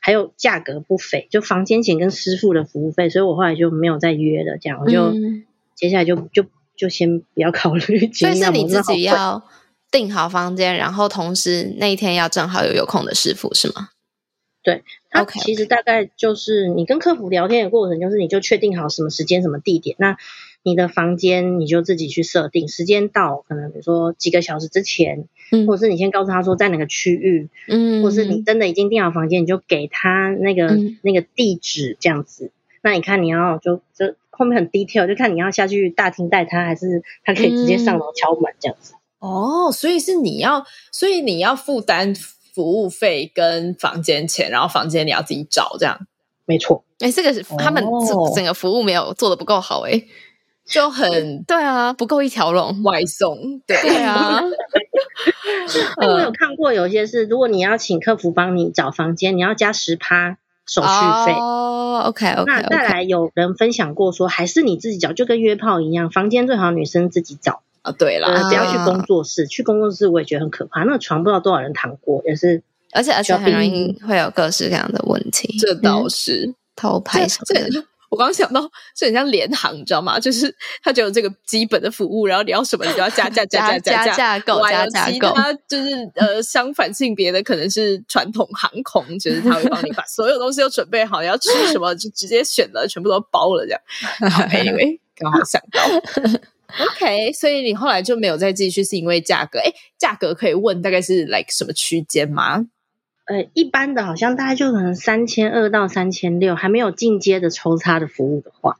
[SPEAKER 4] 还有价格不菲，就房间钱跟师傅的服务费，所以我后来就没有再约了。这样，我就、嗯、接下来就就就先不要考虑。
[SPEAKER 1] 所以是你自己要订好房间，然后同时那一天要正好有有空的师傅，是吗？
[SPEAKER 4] 对，他其实大概就是你跟客服聊天的过程，就是你就确定好什么时间、什么地点，那。你的房间你就自己去设定，时间到可能比如说几个小时之前，嗯，或者是你先告诉他说在哪个区域，嗯，或者是你真的已经订好房间，你就给他那个、嗯、那个地址这样子。那你看你要就就后面很 detail，就看你要下去大厅带他，还是他可以直接上楼敲门这样子。
[SPEAKER 2] 哦，所以是你要，所以你要负担服务费跟房间钱，然后房间你要自己找，这样
[SPEAKER 4] 没错。
[SPEAKER 1] 哎，这个是他们整个服务没有做的不够好，哎，
[SPEAKER 2] 就很
[SPEAKER 1] 对啊，不够一条龙
[SPEAKER 2] 外送，对
[SPEAKER 1] 啊。
[SPEAKER 4] 那 我有看过有些是，如果你要请客服帮你找房间，你要加十趴手续费。
[SPEAKER 1] 哦，OK OK。
[SPEAKER 4] 那再来有人分享过说，还是你自己找，就跟约炮一样，房间最好女生自己找。
[SPEAKER 2] 啊，对了，
[SPEAKER 4] 不要去工作室，去工作室我也觉得很可怕。那个床不知道多少人躺过，也是，
[SPEAKER 1] 而且而且很容易会有各式各样的问题。
[SPEAKER 2] 这倒是
[SPEAKER 1] 偷拍什么的。
[SPEAKER 2] 我刚刚想到，是很像联航，你知道吗？就是它只有这个基本的服务，然后你要什么，你就要加价 加价加价
[SPEAKER 1] 加购加价购。
[SPEAKER 2] 它就是呃，相反性别的可能是传统航空，就是他会帮你把所有东西都准备好，你要吃什么就直接选了，全部都包了这样。Anyway，刚好想到。OK，所以你后来就没有再继续，是因为价格？哎，价格可以问大概是 like 什么区间吗？
[SPEAKER 4] 呃，一般的好像大概就可能三千二到三千六，还没有进阶的抽插的服务的话。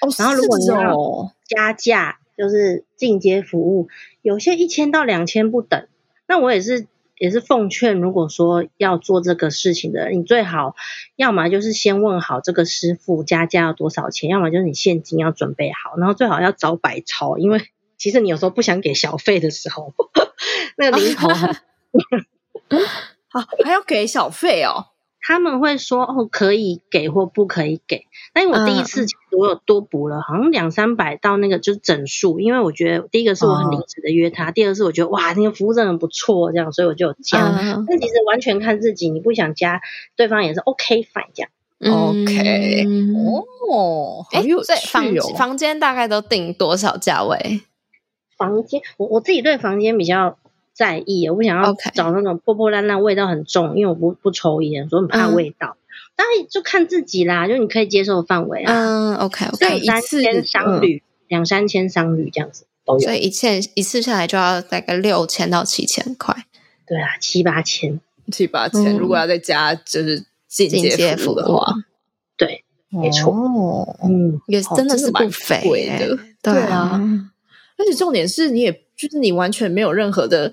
[SPEAKER 2] 哦，
[SPEAKER 4] 然后如果你要加价，就是进阶服务，有些一千到两千不等。那我也是。也是奉劝，如果说要做这个事情的，你最好要么就是先问好这个师傅加价要多少钱，要么就是你现金要准备好，然后最好要找百超，因为其实你有时候不想给小费的时候，那个零头 很
[SPEAKER 2] 啊，还要给小费哦。
[SPEAKER 4] 他们会说哦，可以给或不可以给。但因为我第一次我有多补了，好像两三百到那个就是整数。因为我觉得第一个是我很临时的约他，第二个是我觉得哇，那个服务真的很不错，这样，所以我就加。但其实完全看自己，你不想加，对方也是 OK fine 这样。
[SPEAKER 2] OK 哦，哎，
[SPEAKER 1] 所以房房间大概都定多少价位？
[SPEAKER 4] 房间，我我自己对房间比较。在意，我不想要找那种破破烂烂、味道很重，因为我不不抽烟，所以很怕味道。当然就看自己啦，就你可以接受的范围啊。
[SPEAKER 1] 嗯，OK，OK，
[SPEAKER 4] 两三千商旅，两三千商旅这样子都有。
[SPEAKER 1] 所以一次一次下来就要大概六千到七千块。
[SPEAKER 4] 对啊，七八千，
[SPEAKER 2] 七八千。如果要再加就是进阶服的话，
[SPEAKER 4] 对，没错。
[SPEAKER 1] 嗯，也真的是蛮贵的。对啊，
[SPEAKER 2] 而且重点是你也。就是你完全没有任何的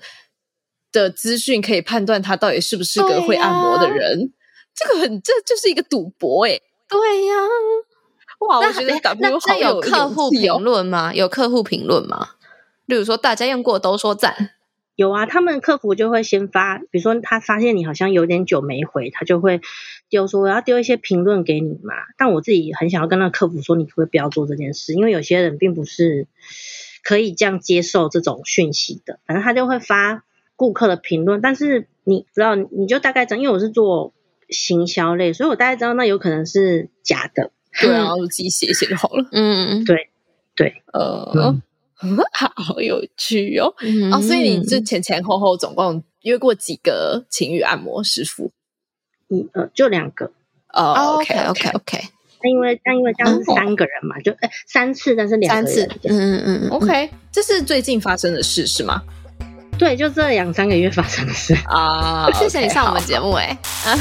[SPEAKER 2] 的资讯可以判断他到底是不是个会按摩的人，啊、这个很这就是一个赌博哎、欸、
[SPEAKER 1] 对呀、啊，
[SPEAKER 2] 哇！我觉得 W 好有、哦、
[SPEAKER 1] 有客户评论吗？有客户评论吗？例如说大家用过都说赞，
[SPEAKER 4] 有啊。他们客服就会先发，比如说他发现你好像有点久没回，他就会丢说我要丢一些评论给你嘛。但我自己很想要跟那个客服说，你可不可以不要做这件事？因为有些人并不是。可以这样接受这种讯息的，反正他就会发顾客的评论，但是你知道，你就大概知道，因为我是做行销类，所以我大概知道那有可能是假的。
[SPEAKER 2] 对啊，然后自己写一写就好了。
[SPEAKER 1] 嗯，
[SPEAKER 4] 对对，
[SPEAKER 2] 呃，嗯、好有趣哦。嗯、哦，所以你这前前后后总共约过几个情欲按摩师傅？
[SPEAKER 4] 嗯呃，就两个。
[SPEAKER 2] 哦，OK OK
[SPEAKER 1] OK, okay.
[SPEAKER 4] 那因为那因为这样是三个人嘛，嗯、就哎三次，但是两次，
[SPEAKER 1] 嗯嗯嗯
[SPEAKER 2] ，OK，这是最近发生的事是吗？
[SPEAKER 4] 对，就这两三个月发生的事
[SPEAKER 2] 啊。
[SPEAKER 1] 谢谢你上我们节目哎，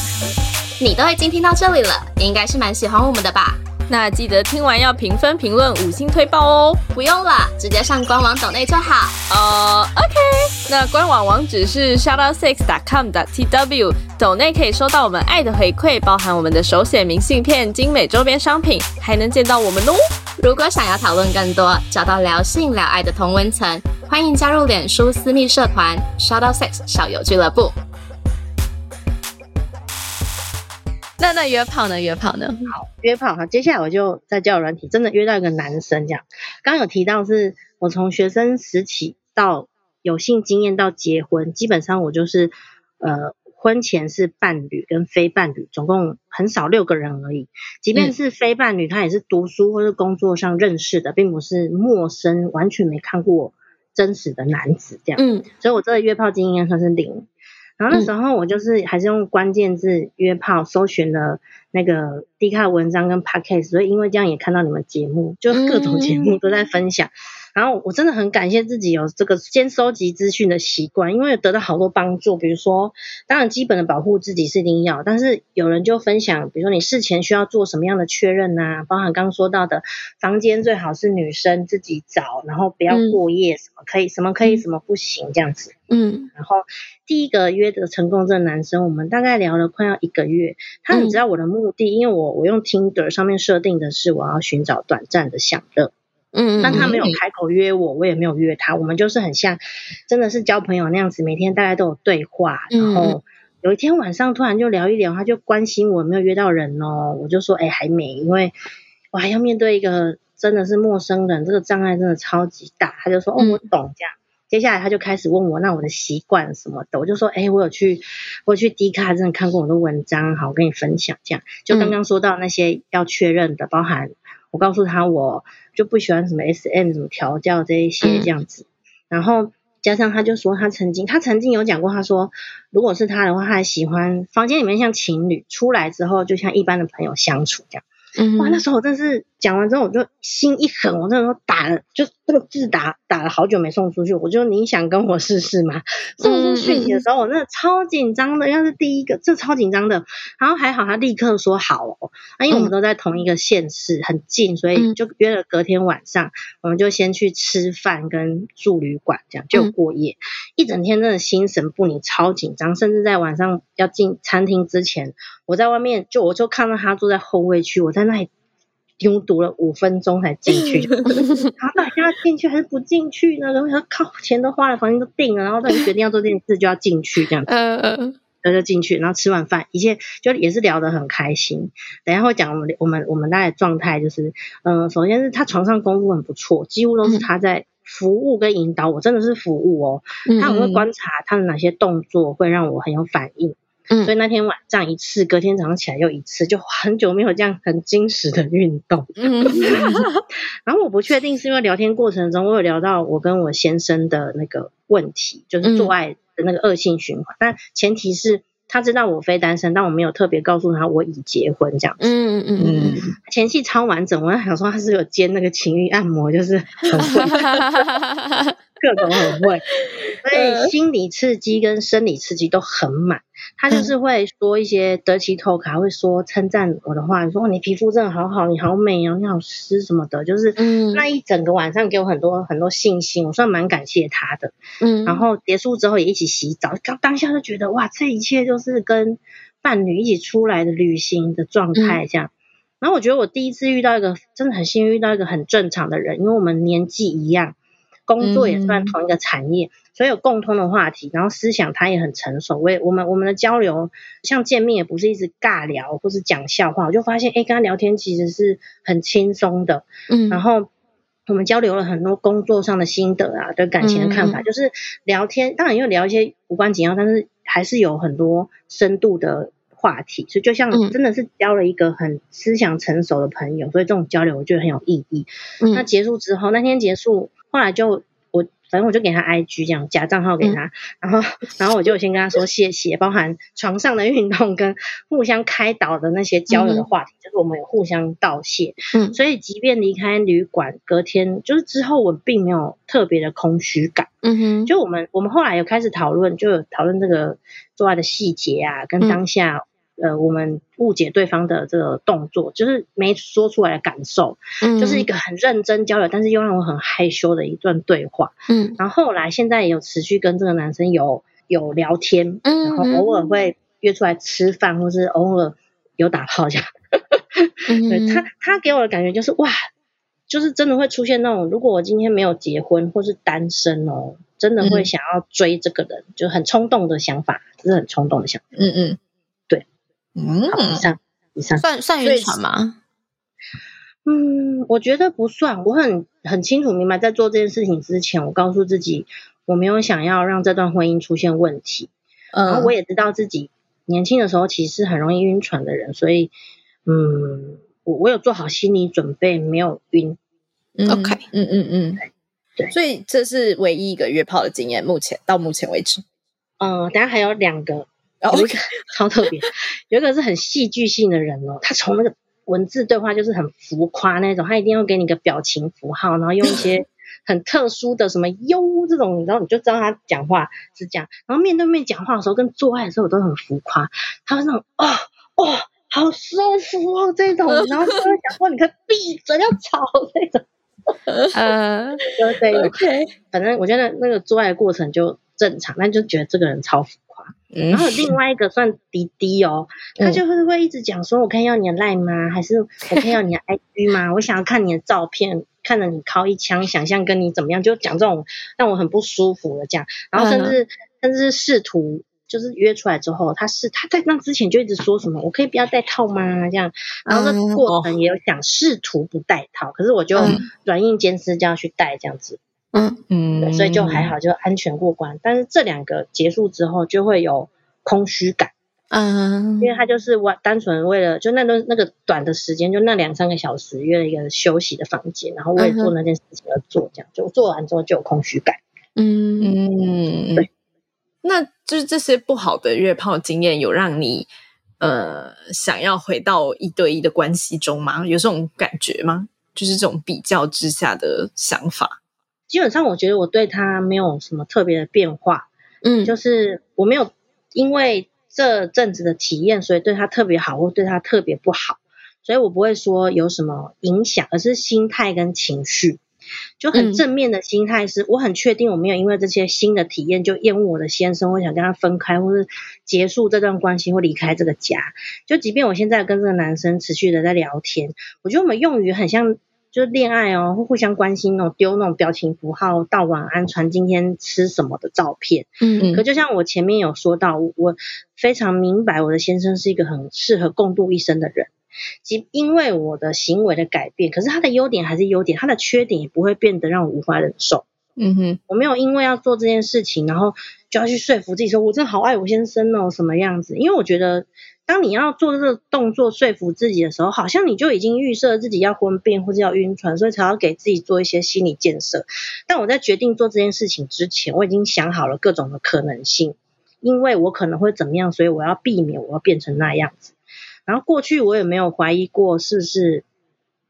[SPEAKER 3] 你都已经听到这里了，你应该是蛮喜欢我们的吧？
[SPEAKER 2] 那记得听完要评分、评论、五星推爆哦！
[SPEAKER 3] 不用了，直接上官网抖内就好。
[SPEAKER 2] 呃，OK，那官网网址是 shoutoutsix.com.tw，抖内可以收到我们爱的回馈，包含我们的手写明信片、精美周边商品，还能见到我们哦。
[SPEAKER 3] 如果想要讨论更多，找到聊性聊爱的同温层，欢迎加入脸书私密社团 shoutoutsix 小友俱乐部。
[SPEAKER 1] 那那约炮呢？约炮呢？
[SPEAKER 4] 好，约炮哈。接下来我就在交友软体，真的约到一个男生，这样。刚刚有提到是我从学生时期到有性经验到结婚，基本上我就是呃婚前是伴侣跟非伴侣，总共很少六个人而已。即便是非伴侣，他也是读书或是工作上认识的，并不是陌生，完全没看过真实的男子这样。嗯，所以我这个约炮经验算是零。然后那时候我就是还是用关键字约炮搜寻了那个 D 卡文章跟 Podcast，所以因为这样也看到你们节目，就各种节目都在分享。然后我真的很感谢自己有这个先收集资讯的习惯，因为得到好多帮助。比如说，当然基本的保护自己是一定要，但是有人就分享，比如说你事前需要做什么样的确认啊，包含刚刚说到的房间最好是女生自己找，然后不要过夜，什么可以，什么可以，什么不行这样子。嗯，然后第一个约的成功这个男生，我们大概聊了快要一个月，他很知道我的目的，因为我我用 Tinder 上面设定的是我要寻找短暂的享乐。嗯，但他没有开口约我，我也没有约他，我们就是很像，真的是交朋友那样子，每天大家都有对话。然后有一天晚上突然就聊一聊，他就关心我有没有约到人哦，我就说哎还没，因为我还要面对一个真的是陌生人，这个障碍真的超级大。他就说哦我懂这样，接下来他就开始问我那我的习惯什么的，我就说哎我有去我有去 D 卡真的看过我的文章，好我跟你分享这样，就刚刚说到那些要确认的，包含。我告诉他，我就不喜欢什么 SM 什么调教这一些这样子，嗯、然后加上他就说他曾经他曾经有讲过，他说如果是他的话，他还喜欢房间里面像情侣，出来之后就像一般的朋友相处这样。嗯，哇，那时候我真是讲完之后，我就心一狠，我那时候打了，就这个字打打了好久没送出去。我就你想跟我试试吗？送出讯息的时候，我那超紧张的，要是第一个，这超紧张的。然后还好他立刻说好哦，啊，因为我们都在同一个县市，很近，所以就约了隔天晚上，我们就先去吃饭跟住旅馆，这样就过夜。一整天真的心神不宁，超紧张，甚至在晚上要进餐厅之前。我在外面，就我就看到他坐在后卫区，我在那里拥堵了五分钟才进去。他到底要进去还是不进去呢？然后他靠，钱都花了，房间都定了，然后他决定要做这件事，就要进去这样子。嗯嗯，然后就进去，然后吃完饭，一切就也是聊得很开心。等一下会讲我们我们我们大概状态就是，嗯、呃，首先是他床上功夫很不错，几乎都是他在服务跟引导我，真的是服务哦。他很会观察他的哪些动作会让我很有反应。嗯，所以那天晚上一次，隔天早上起来又一次，就很久没有这样很精实的运动。嗯，然后我不确定是因为聊天过程中我有聊到我跟我先生的那个问题，就是做爱的那个恶性循环，嗯、但前提是他知道我非单身，但我没有特别告诉他我已结婚这样子。嗯嗯嗯，前戏超完整，我还想说他是有兼那个情欲按摩，就是很会。各种很会，所以心理刺激跟生理刺激都很满。他就是会说一些 dirty talk，还会说称赞我的话，说你皮肤真的好好，你好美哦，你好湿什么的。就是那一整个晚上给我很多很多信心，我算蛮感谢他的。嗯，然后结束之后也一起洗澡，刚当下就觉得哇，这一切就是跟伴侣一起出来的旅行的状态这样。然后我觉得我第一次遇到一个真的很幸运，遇到一个很正常的人，因为我们年纪一样。工作也算同一个产业，嗯、所以有共通的话题，然后思想他也很成熟。我也我们我们的交流，像见面也不是一直尬聊或是讲笑话，我就发现，哎，跟他聊天其实是很轻松的。嗯，然后我们交流了很多工作上的心得啊，对感情的看法，嗯、就是聊天，当然又聊一些无关紧要，但是还是有很多深度的话题。所以就像真的是交了一个很思想成熟的朋友，所以这种交流我觉得很有意义。嗯，那结束之后，那天结束。后来就我反正我就给他 IG 这样假账号给他，嗯、然后然后我就先跟他说谢谢，包含床上的运动跟互相开导的那些交流的话题，嗯、就是我们有互相道谢。嗯，所以即便离开旅馆，隔天就是之后我并没有特别的空虚感。嗯哼，就我们我们后来有开始讨论，就有讨论这个做爱的细节啊，跟当下。嗯呃，我们误解对方的这个动作，就是没说出来的感受，嗯，就是一个很认真交流，但是又让我很害羞的一段对话，嗯，然后后来现在也有持续跟这个男生有有聊天，嗯，然后偶尔会约出来吃饭，或是偶尔有打炮这样，嗯，对他他给我的感觉就是哇，就是真的会出现那种，如果我今天没有结婚或是单身哦，真的会想要追这个人，嗯，就很冲动的想法，就是很冲动的想法，嗯嗯。嗯，好，以上以上
[SPEAKER 1] 算算晕船吗？
[SPEAKER 4] 嗯，我觉得不算。我很很清楚明白，在做这件事情之前，我告诉自己我没有想要让这段婚姻出现问题。嗯，然后我也知道自己年轻的时候其实是很容易晕船的人，所以嗯，我我有做好心理准备，没有晕。
[SPEAKER 1] 嗯、OK，嗯嗯嗯，
[SPEAKER 2] 对，所以这是唯一一个约炮的经验，目前到目前为止。
[SPEAKER 4] 嗯，等下还有两个。有一个 超特别，有一个是很戏剧性的人哦，他从那个文字对话就是很浮夸那种，他一定要给你个表情符号，然后用一些 很特殊的什么优这种，然后你就知道他讲话是这样。然后面对面讲话的时候，跟做爱的时候我都很浮夸，他会那种哦哦，好舒服哦这种，然后就会讲说你可以闭嘴要吵这种。呃，对对，OK，反正我觉得那个做爱的过程就正常，但就觉得这个人超浮夸。嗯、然后另外一个算滴滴哦，他就会会一直讲说，我可以要你的 Line 吗？还是我可以要你的 IG 吗？我想要看你的照片，看着你靠一枪，想象跟你怎么样，就讲这种让我很不舒服的这样。然后甚至、嗯、甚至试图。就是约出来之后，他是他在那之前就一直说什么，我可以不要戴套吗？这样，然后那过程也有想试图不戴套，嗯、可是我就软硬兼施，这样去戴这样子。嗯嗯，所以就还好，就安全过关。但是这两个结束之后，就会有空虚感。嗯，因为他就是我单纯为了就那段那个短的时间，就那两三个小时约了一个休息的房间，然后为了做那件事情而做，这样就做完之后就有空虚感。嗯
[SPEAKER 2] 嗯，对。那就是这些不好的约炮经验，有让你呃想要回到一对一的关系中吗？有这种感觉吗？就是这种比较之下的想法。
[SPEAKER 4] 基本上，我觉得我对他没有什么特别的变化。嗯，就是我没有因为这阵子的体验，所以对他特别好，或对他特别不好，所以我不会说有什么影响，而是心态跟情绪。就很正面的心态是，我很确定我没有因为这些新的体验就厌恶我的先生，或想跟他分开，或是结束这段关系，或离开这个家。就即便我现在跟这个男生持续的在聊天，我觉得我们用语很像，就恋爱哦，会互相关心哦，丢那种表情符号，道晚安，传今天吃什么的照片。嗯，可就像我前面有说到，我非常明白我的先生是一个很适合共度一生的人。即因为我的行为的改变，可是他的优点还是优点，他的缺点也不会变得让我无法忍受。嗯哼，我没有因为要做这件事情，然后就要去说服自己说，我真的好爱我先生哦，什么样子？因为我觉得，当你要做这个动作说服自己的时候，好像你就已经预设自己要婚变或者要晕船，所以才要给自己做一些心理建设。但我在决定做这件事情之前，我已经想好了各种的可能性，因为我可能会怎么样，所以我要避免我要变成那样子。然后过去我也没有怀疑过是不是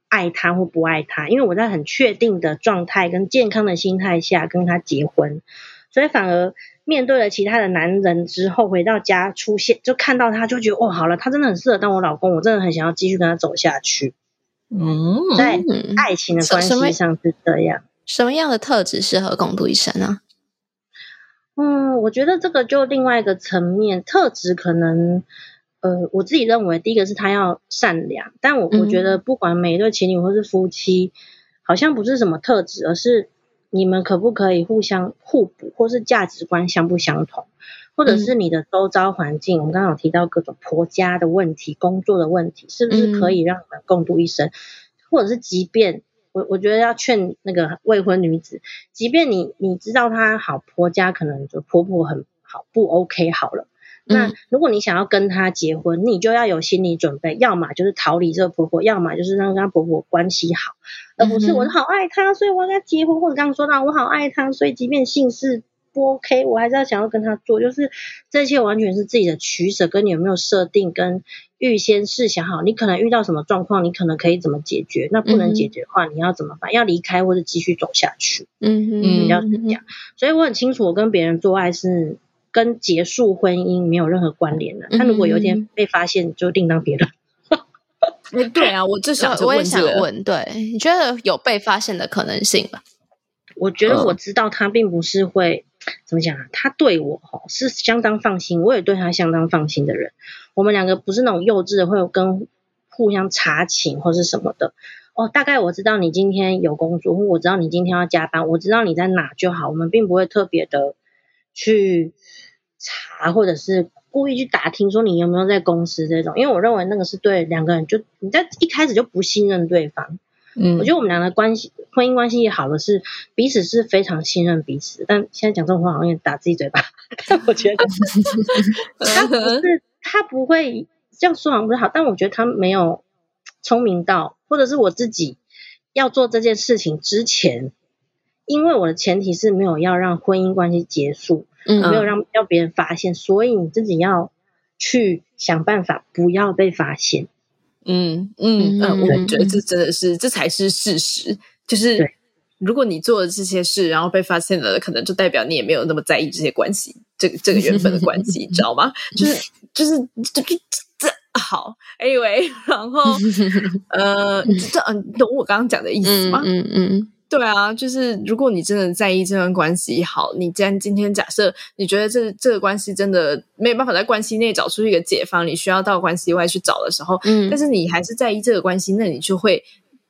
[SPEAKER 4] 爱他或不爱他，因为我在很确定的状态跟健康的心态下跟他结婚，所以反而面对了其他的男人之后，回到家出现就看到他就觉得哦，好了，他真的很适合当我老公，我真的很想要继续跟他走下去。嗯，在爱情的关系上是这样。
[SPEAKER 1] 什么样的特质适合共度一生呢？
[SPEAKER 4] 嗯，我觉得这个就另外一个层面，特质可能。呃，我自己认为，第一个是他要善良，但我我觉得不管每一对情侣或是夫妻，好像不是什么特质，而是你们可不可以互相互补，或是价值观相不相同，或者是你的周遭环境，我们刚刚有提到各种婆家的问题、工作的问题，是不是可以让你们共度一生？或者是即便我我觉得要劝那个未婚女子，即便你你知道她好婆家可能就婆婆很好不 OK 好了。那如果你想要跟他结婚，你就要有心理准备，要么就是逃离这个婆婆，要么就是让跟他婆婆关系好，而不是我好爱他，所以我要跟他结婚，或者刚刚说到我好爱他，所以即便性事不 OK，我还是要想要跟他做，就是这些完全是自己的取舍，跟你有没有设定，跟预先试想好，你可能遇到什么状况，你可能可以怎么解决，那不能解决的话，你要怎么办？要离开或者继续走下去？嗯嗯，比较是这样，所以我很清楚，我跟别人做爱是。跟结束婚姻没有任何关联的。他如果有一天被发现，就另当别论。
[SPEAKER 2] 哎，对啊，我至少
[SPEAKER 1] 我也想问，对，你觉得有被发现的可能性吗？
[SPEAKER 4] 我觉得我知道他并不是会怎么讲啊，他对我是相当放心，我也对他相当放心的人。我们两个不是那种幼稚的，会有跟互相查寝或是什么的。哦，大概我知道你今天有工作，或我知道你今天要加班，我知道你在哪就好。我们并不会特别的去。查或者是故意去打听说你有没有在公司这种，因为我认为那个是对两个人就你在一开始就不信任对方。嗯，我觉得我们俩的关系婚姻关系也好的是彼此是非常信任彼此。但现在讲这种话好像也打自己嘴巴，但我觉得 他不是他不会这样说好像不是好，但我觉得他没有聪明到，或者是我自己要做这件事情之前，因为我的前提是没有要让婚姻关系结束。嗯，没有让让别人发现，所以你自己要去想办法，不要被发现。
[SPEAKER 2] 嗯嗯嗯，我觉得这真的是这才是事实，就是如果你做了这些事，然后被发现了，可能就代表你也没有那么在意这些关系，这个这个缘分的关系，你知道吗？就是就是这这这好，anyway，然后 呃，这嗯，懂我刚刚讲的意思吗？
[SPEAKER 1] 嗯嗯。嗯
[SPEAKER 2] 对啊，就是如果你真的在意这段关系，好，你既然今天假设你觉得这这个关系真的没有办法在关系内找出一个解方，你需要到关系外去找的时候，嗯，但是你还是在意这个关系，那你就会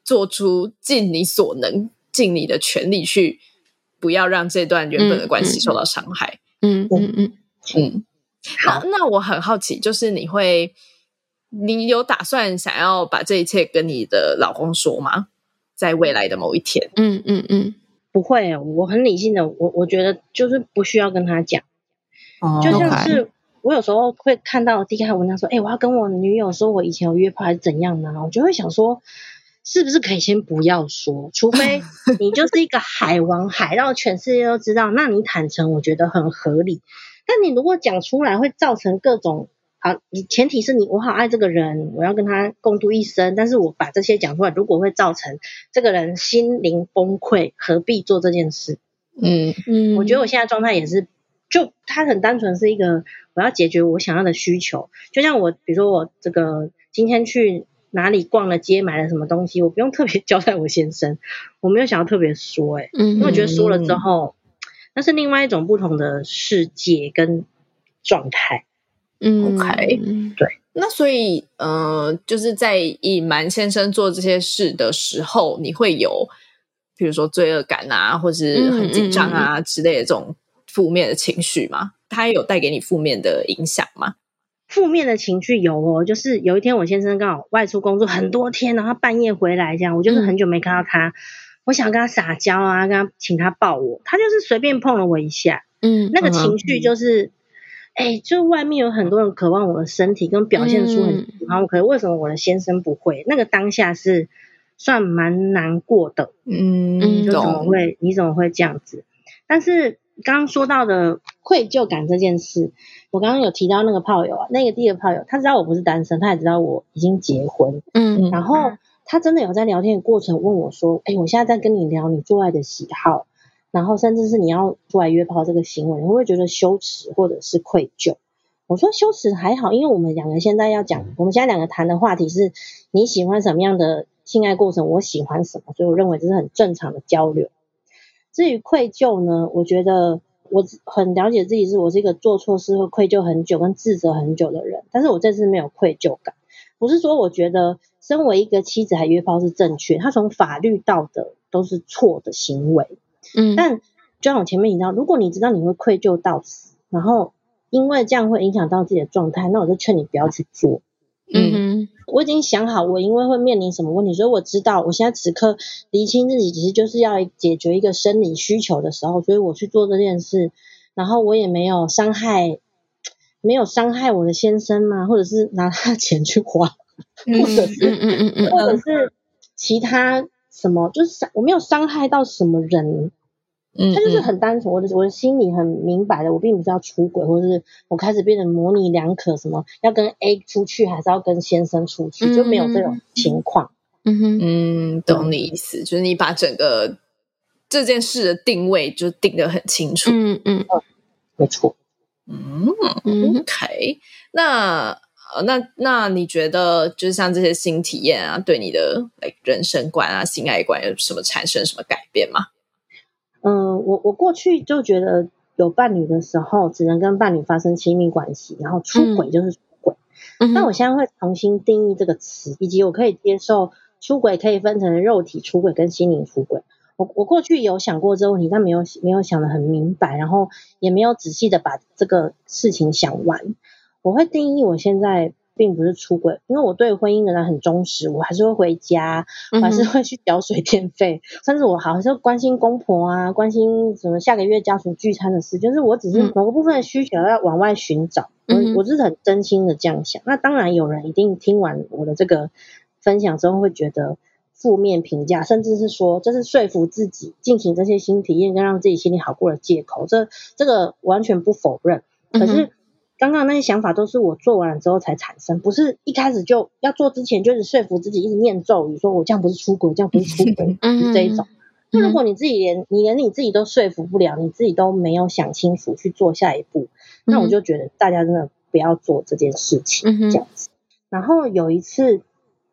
[SPEAKER 2] 做出尽你所能、尽你的全力去，不要让这段原本的关系受到伤害。
[SPEAKER 1] 嗯嗯嗯嗯。
[SPEAKER 2] 好，那我很好奇，就是你会，你有打算想要把这一切跟你的老公说吗？在未来的某一天，
[SPEAKER 1] 嗯嗯嗯，
[SPEAKER 4] 不会，我很理性的，我我觉得就是不需要跟他讲，哦，就像是我有时候会看到 D 卡文章说，哎，我要跟我女友说我以前有约炮还是怎样呢？我就会想说，是不是可以先不要说，除非 你就是一个海王，海到全世界都知道，那你坦诚，我觉得很合理。但你如果讲出来，会造成各种。好，你前提是你我好爱这个人，我要跟他共度一生。但是我把这些讲出来，如果会造成这个人心灵崩溃，何必做这件事？
[SPEAKER 2] 嗯嗯，
[SPEAKER 4] 我觉得我现在状态也是，就他很单纯是一个我要解决我想要的需求。就像我，比如说我这个今天去哪里逛了街，买了什么东西，我不用特别 交代我先生，我没有想要特别说、欸，哎，嗯，因为我觉得说了之后，那是另外一种不同的世界跟状态。
[SPEAKER 2] 嗯，OK，对，那所以，呃，就是在隐瞒先生做这些事的时候，你会有，比如说罪恶感啊，或是很紧张啊之类的这种负面的情绪吗？他有带给你负面的影响吗？
[SPEAKER 4] 负面的情绪有哦，就是有一天我先生刚好外出工作很多天，然后半夜回来这样，我就是很久没看到他，嗯、我想跟他撒娇啊，跟他请他抱我，他就是随便碰了我一下，嗯，那个情绪就是。嗯哎，就外面有很多人渴望我的身体，跟表现出很喜欢我，可是为什么我的先生不会？那个当下是算蛮难过的。
[SPEAKER 2] 嗯，
[SPEAKER 4] 就怎么会？你怎么会这样子？但是刚刚说到的愧疚感这件事，我刚刚有提到那个炮友啊，那个第一个炮友，他知道我不是单身，他也知道我已经结婚。嗯，然后他真的有在聊天的过程问我说：“哎，我现在在跟你聊你做爱的喜好。”然后甚至是你要出来约炮这个行为，你会不会觉得羞耻或者是愧疚？我说羞耻还好，因为我们两个现在要讲，我们现在两个谈的话题是你喜欢什么样的性爱过程，我喜欢什么，所以我认为这是很正常的交流。至于愧疚呢，我觉得我很了解自己，是我是一个做错事会愧疚很久跟自责很久的人，但是我这次没有愧疚感，不是说我觉得身为一个妻子还约炮是正确，他从法律道德都是错的行为。嗯，但就像我前面提到，如果你知道你会愧疚到死，然后因为这样会影响到自己的状态，那我就劝你不要去做。嗯哼，我已经想好我因为会面临什么问题，所以我知道我现在此刻厘清自己其实就是要解决一个生理需求的时候，所以我去做这件事，然后我也没有伤害，没有伤害我的先生嘛，或者是拿他的钱去花，或者是嗯嗯嗯，或者是其他什么，就是我没有伤害到什么人。嗯，他就是很单纯，我的我的心里很明白的，我并不是要出轨，或者是我开始变得模棱两可，什么要跟 A 出去，还是要跟先生出去，就没有这种情况。
[SPEAKER 2] 嗯哼，嗯，懂你意思，就是你把整个这件事的定位就定得很清楚。
[SPEAKER 4] 嗯嗯嗯，没错。
[SPEAKER 2] 嗯，OK，那呃，那那你觉得，就是像这些新体验啊，对你的 like 人生观啊、性爱观有什么产生什么改变吗？
[SPEAKER 4] 嗯，我我过去就觉得有伴侣的时候，只能跟伴侣发生亲密关系，然后出轨就是出轨。嗯，那我现在会重新定义这个词，以及我可以接受出轨可以分成肉体出轨跟心灵出轨。我我过去有想过这个问题，但没有没有想得很明白，然后也没有仔细的把这个事情想完。我会定义我现在。并不是出轨，因为我对婚姻仍然很忠实，我还是会回家，我还是会去缴水电费，嗯、甚至我好像是关心公婆啊，关心什么下个月家属聚餐的事，就是我只是某个部分的需求要往外寻找，嗯、我我是很真心的这样想。那当然有人一定听完我的这个分享之后会觉得负面评价，甚至是说这是说服自己进行这些新体验跟让自己心里好过的借口，这这个完全不否认，可是。嗯刚刚那些想法都是我做完了之后才产生，不是一开始就要做之前就是说服自己一直念咒语，说我这样不是出轨，这样不是出轨，是这一种。那如果你自己连你连你自己都说服不了，你自己都没有想清楚去做下一步，那我就觉得大家真的不要做这件事情，嗯、这样子。然后有一次，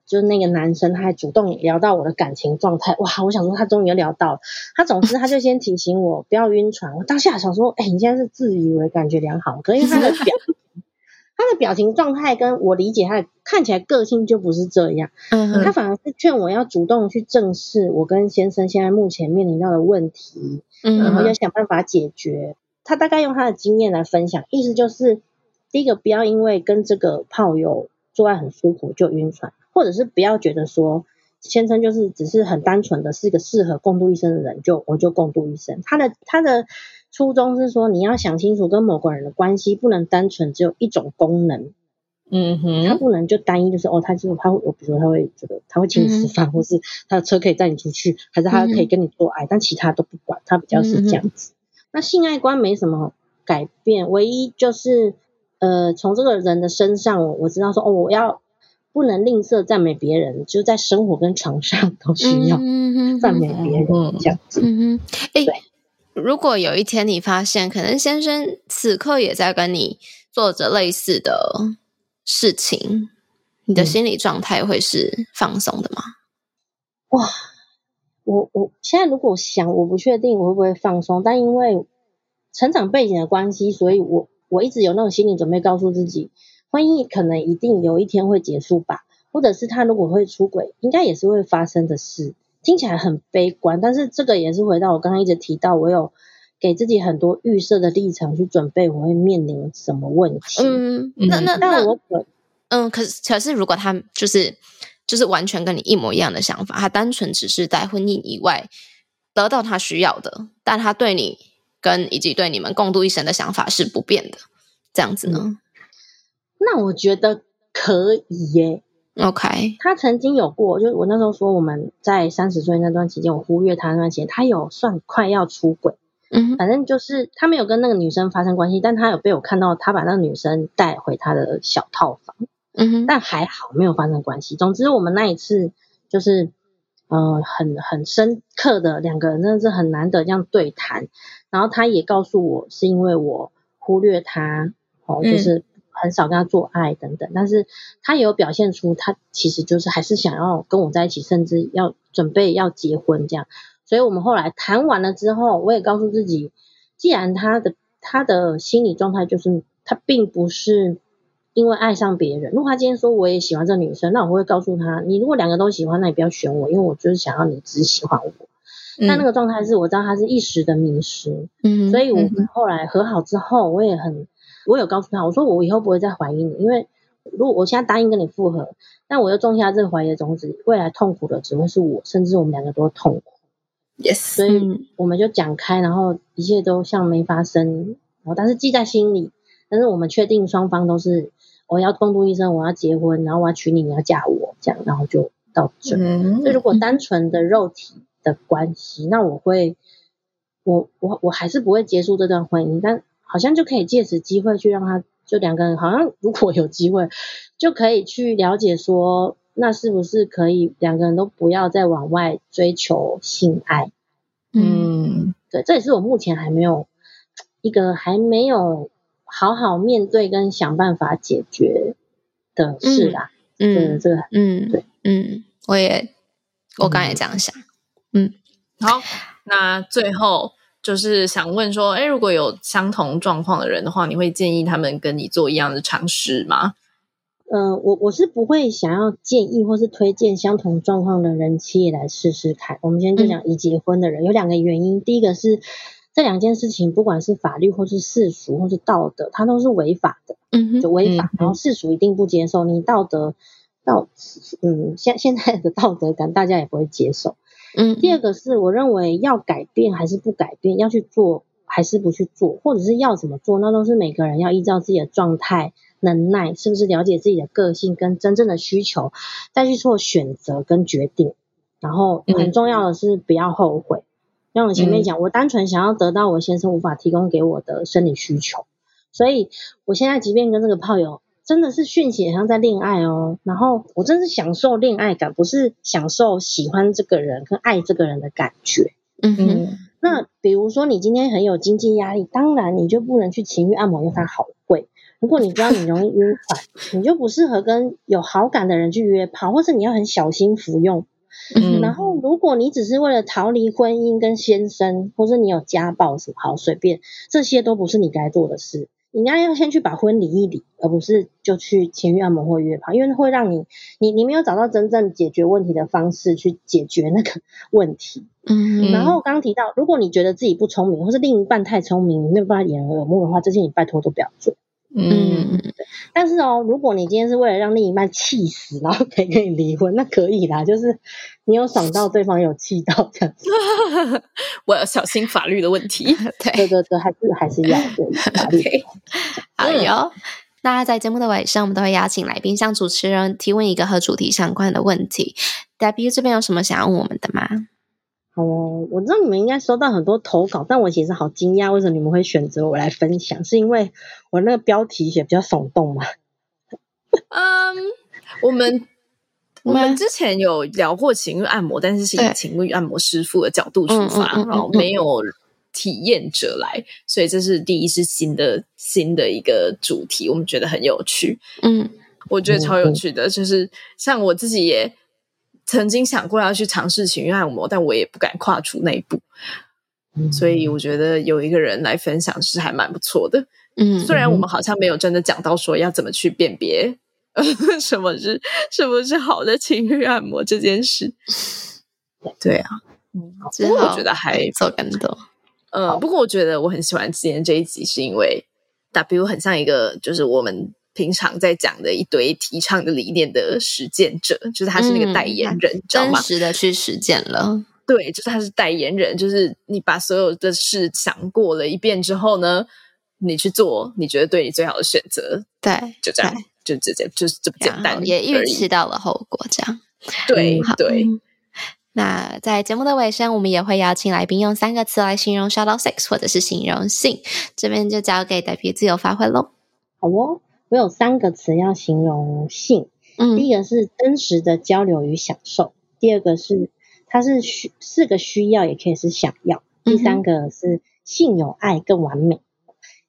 [SPEAKER 4] 就是那个男生他还主动聊到我的感情状态，哇！我想说他终于聊到了，他总之他就先提醒我不要晕船。我当下想说，哎、欸，你现在是自以为感觉良好，可是他的表他的表情状态跟我理解他的看起来个性就不是这样，嗯，他反而是劝我要主动去正视我跟先生现在目前面临到的问题，嗯，然后要想办法解决。他大概用他的经验来分享，意思就是第一个不要因为跟这个炮友。做爱很舒服就晕船，或者是不要觉得说先生就是只是很单纯的是一个适合共度一生的人，就我就共度一生。他的他的初衷是说，你要想清楚跟某个人的关系不能单纯只有一种功能，嗯哼，他不能就单一就是哦，他就是他会，我比如说他会这个他会请你吃饭，嗯、或是他的车可以带你出去，还是他可以跟你做爱，嗯、但其他都不管，他比较是这样子。嗯、那性爱观没什么改变，唯一就是。呃，从这个人的身上，我我知道说，哦，我要不能吝啬赞美别人，就在生活跟床上都需要赞美别人这样子。嗯哼，哎，
[SPEAKER 1] 如果有一天你发现，可能先生此刻也在跟你做着类似的事情，你的心理状态会是放松的吗？
[SPEAKER 4] 哇，我我现在如果想，我不确定我会不会放松，但因为成长背景的关系，所以我。我一直有那种心理准备，告诉自己，婚姻可能一定有一天会结束吧，或者是他如果会出轨，应该也是会发生的事。听起来很悲观，但是这个也是回到我刚刚一直提到，我有给自己很多预设的立场去准备我会面临什么问题。嗯，那那那我可
[SPEAKER 1] 嗯，可是可是如果他就是就是完全跟你一模一样的想法，他单纯只是在婚姻以外得到他需要的，但他对你。跟以及对你们共度一生的想法是不变的，这样子呢？嗯、
[SPEAKER 4] 那我觉得可以耶。
[SPEAKER 1] OK，
[SPEAKER 4] 他曾经有过，就是我那时候说我们在三十岁那段期间，我忽略他那段时间，他有算快要出轨。嗯，反正就是他没有跟那个女生发生关系，但他有被我看到他把那个女生带回他的小套房。嗯哼，但还好没有发生关系。总之，我们那一次就是。嗯、呃，很很深刻的两个人，真的是很难得这样对谈。然后他也告诉我，是因为我忽略他，哦，就是很少跟他做爱等等。嗯、但是他也有表现出，他其实就是还是想要跟我在一起，甚至要准备要结婚这样。所以我们后来谈完了之后，我也告诉自己，既然他的他的心理状态就是他并不是。因为爱上别人，如果他今天说我也喜欢这个女生，那我会告诉他，你如果两个都喜欢，那你不要选我，因为我就是想要你只喜欢我。嗯、但那个状态是我知道他是一时的迷失，嗯，所以我们后来和好之后，我也很，我有告诉他，我说我以后不会再怀疑你，因为如果我现在答应跟你复合，但我又种下这个怀疑的种子，未来痛苦的只会是我，甚至我们两个都痛苦。
[SPEAKER 1] Yes，
[SPEAKER 4] 所以我们就讲开，然后一切都像没发生，然后但是记在心里，但是我们确定双方都是。我要共度一生，我要结婚，然后我要娶你，你要嫁我，这样，然后就到这。嗯，所以如果单纯的肉体的关系，那我会，我我我还是不会结束这段婚姻，但好像就可以借此机会去让他，就两个人好像如果有机会，就可以去了解说，那是不是可以两个人都不要再往外追求性爱？嗯，对，这也是我目前还没有一个还没有。好好面对跟想办法解决的事啦，嗯，这个，嗯，对，
[SPEAKER 1] 嗯，我也，我刚才也这样想，嗯，
[SPEAKER 2] 好，那最后就是想问说，哎，如果有相同状况的人的话，你会建议他们跟你做一样的尝试吗？
[SPEAKER 4] 嗯、呃，我我是不会想要建议或是推荐相同状况的人妻来试试看。我们今天就讲已结婚的人，嗯、有两个原因，第一个是。这两件事情，不管是法律或是世俗或是道德，它都是违法的，嗯哼，就违法。嗯、然后世俗一定不接受，你道德道，嗯，现现在的道德感，大家也不会接受。嗯，第二个是我认为要改变还是不改变，要去做还是不去做，或者是要怎么做，那都是每个人要依照自己的状态、能耐，是不是了解自己的个性跟真正的需求，再去做选择跟决定。然后很重要的是不要后悔。像我前面讲，我单纯想要得到我先生无法提供给我的生理需求，所以我现在即便跟这个炮友真的是讯息，像在恋爱哦，然后我真是享受恋爱感，不是享受喜欢这个人跟爱这个人的感觉。
[SPEAKER 1] 嗯哼，
[SPEAKER 4] 那比如说你今天很有经济压力，当然你就不能去情欲按摩，因为它好贵。如果你知道你容易晕船，你就不适合跟有好感的人去约炮，或是你要很小心服用。嗯，然后如果你只是为了逃离婚姻跟先生，或是你有家暴什么，好随便，这些都不是你该做的事。你应该要先去把婚离一离，而不是就去情欲按摩或约炮，因为会让你你你没有找到真正解决问题的方式去解决那个问题。嗯，然后刚刚提到，如果你觉得自己不聪明，或是另一半太聪明，你没有办法掩耳耳目的话，这些你拜托都不要做。嗯，但是哦，如果你今天是为了让另一半气死，然后可以跟你离婚，那可以啦，就是你有爽到对方有气到这样子。
[SPEAKER 2] 我要小心法律的问题。
[SPEAKER 4] 对对对，还是还是要对法律。
[SPEAKER 1] 好哟，那在节目的尾声，我们都会邀请来宾向主持人提问一个和主题相关的问题。Debbie 这边有什么想要问我们的吗？
[SPEAKER 4] 哦，我知道你们应该收到很多投稿，但我其实好惊讶，为什么你们会选择我来分享？是因为我那个标题写比较耸动吗？
[SPEAKER 2] 嗯，我们 我们之前有聊过情欲按摩，但是是以情欲按摩师傅的角度出发，然后没有体验者来，所以这是第一是新的新的一个主题，我们觉得很有趣。嗯，我觉得超有趣的，就是像我自己也。曾经想过要去尝试情欲按摩，但我也不敢跨出那一步，嗯、所以我觉得有一个人来分享是还蛮不错的。嗯，虽然我们好像没有真的讲到说要怎么去辨别 什么是什么是好的情欲按摩这件事。对啊，
[SPEAKER 1] 嗯，不过我觉得还
[SPEAKER 2] 做更多。呃，不过我觉得我很喜欢今天这一集，是因为 W 很像一个就是我们。平常在讲的一堆提倡的理念的实践者，就是他是那个代言人，知道吗？
[SPEAKER 1] 真实的去实践了。
[SPEAKER 2] 对，就是他是代言人，就是你把所有的事想过了一遍之后呢，你去做你觉得对你最好的选择。
[SPEAKER 1] 对，
[SPEAKER 2] 就这样，就直接就是这么简单，
[SPEAKER 1] 也预期到了后果，这样。
[SPEAKER 2] 对对。
[SPEAKER 1] 那在节目的尾声，我们也会邀请来宾用三个词来形容 Shadow Sex，或者是形容性，这边就交给代 B 自由发挥喽。
[SPEAKER 4] 好哦。我有三个词要形容性，嗯，第一个是真实的交流与享受，第二个是它是需四个需要，也可以是想要，第三个是性有爱更完美。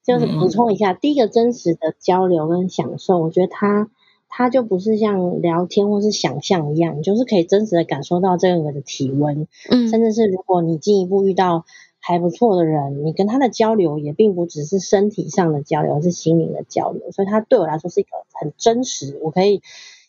[SPEAKER 4] 就是补充一下，第一个真实的交流跟享受，我觉得它它就不是像聊天或是想象一样，就是可以真实的感受到这个人的体温，嗯，甚至是如果你进一步遇到。还不错的人，你跟他的交流也并不只是身体上的交流，而是心灵的交流，所以他对我来说是一个很真实。我可以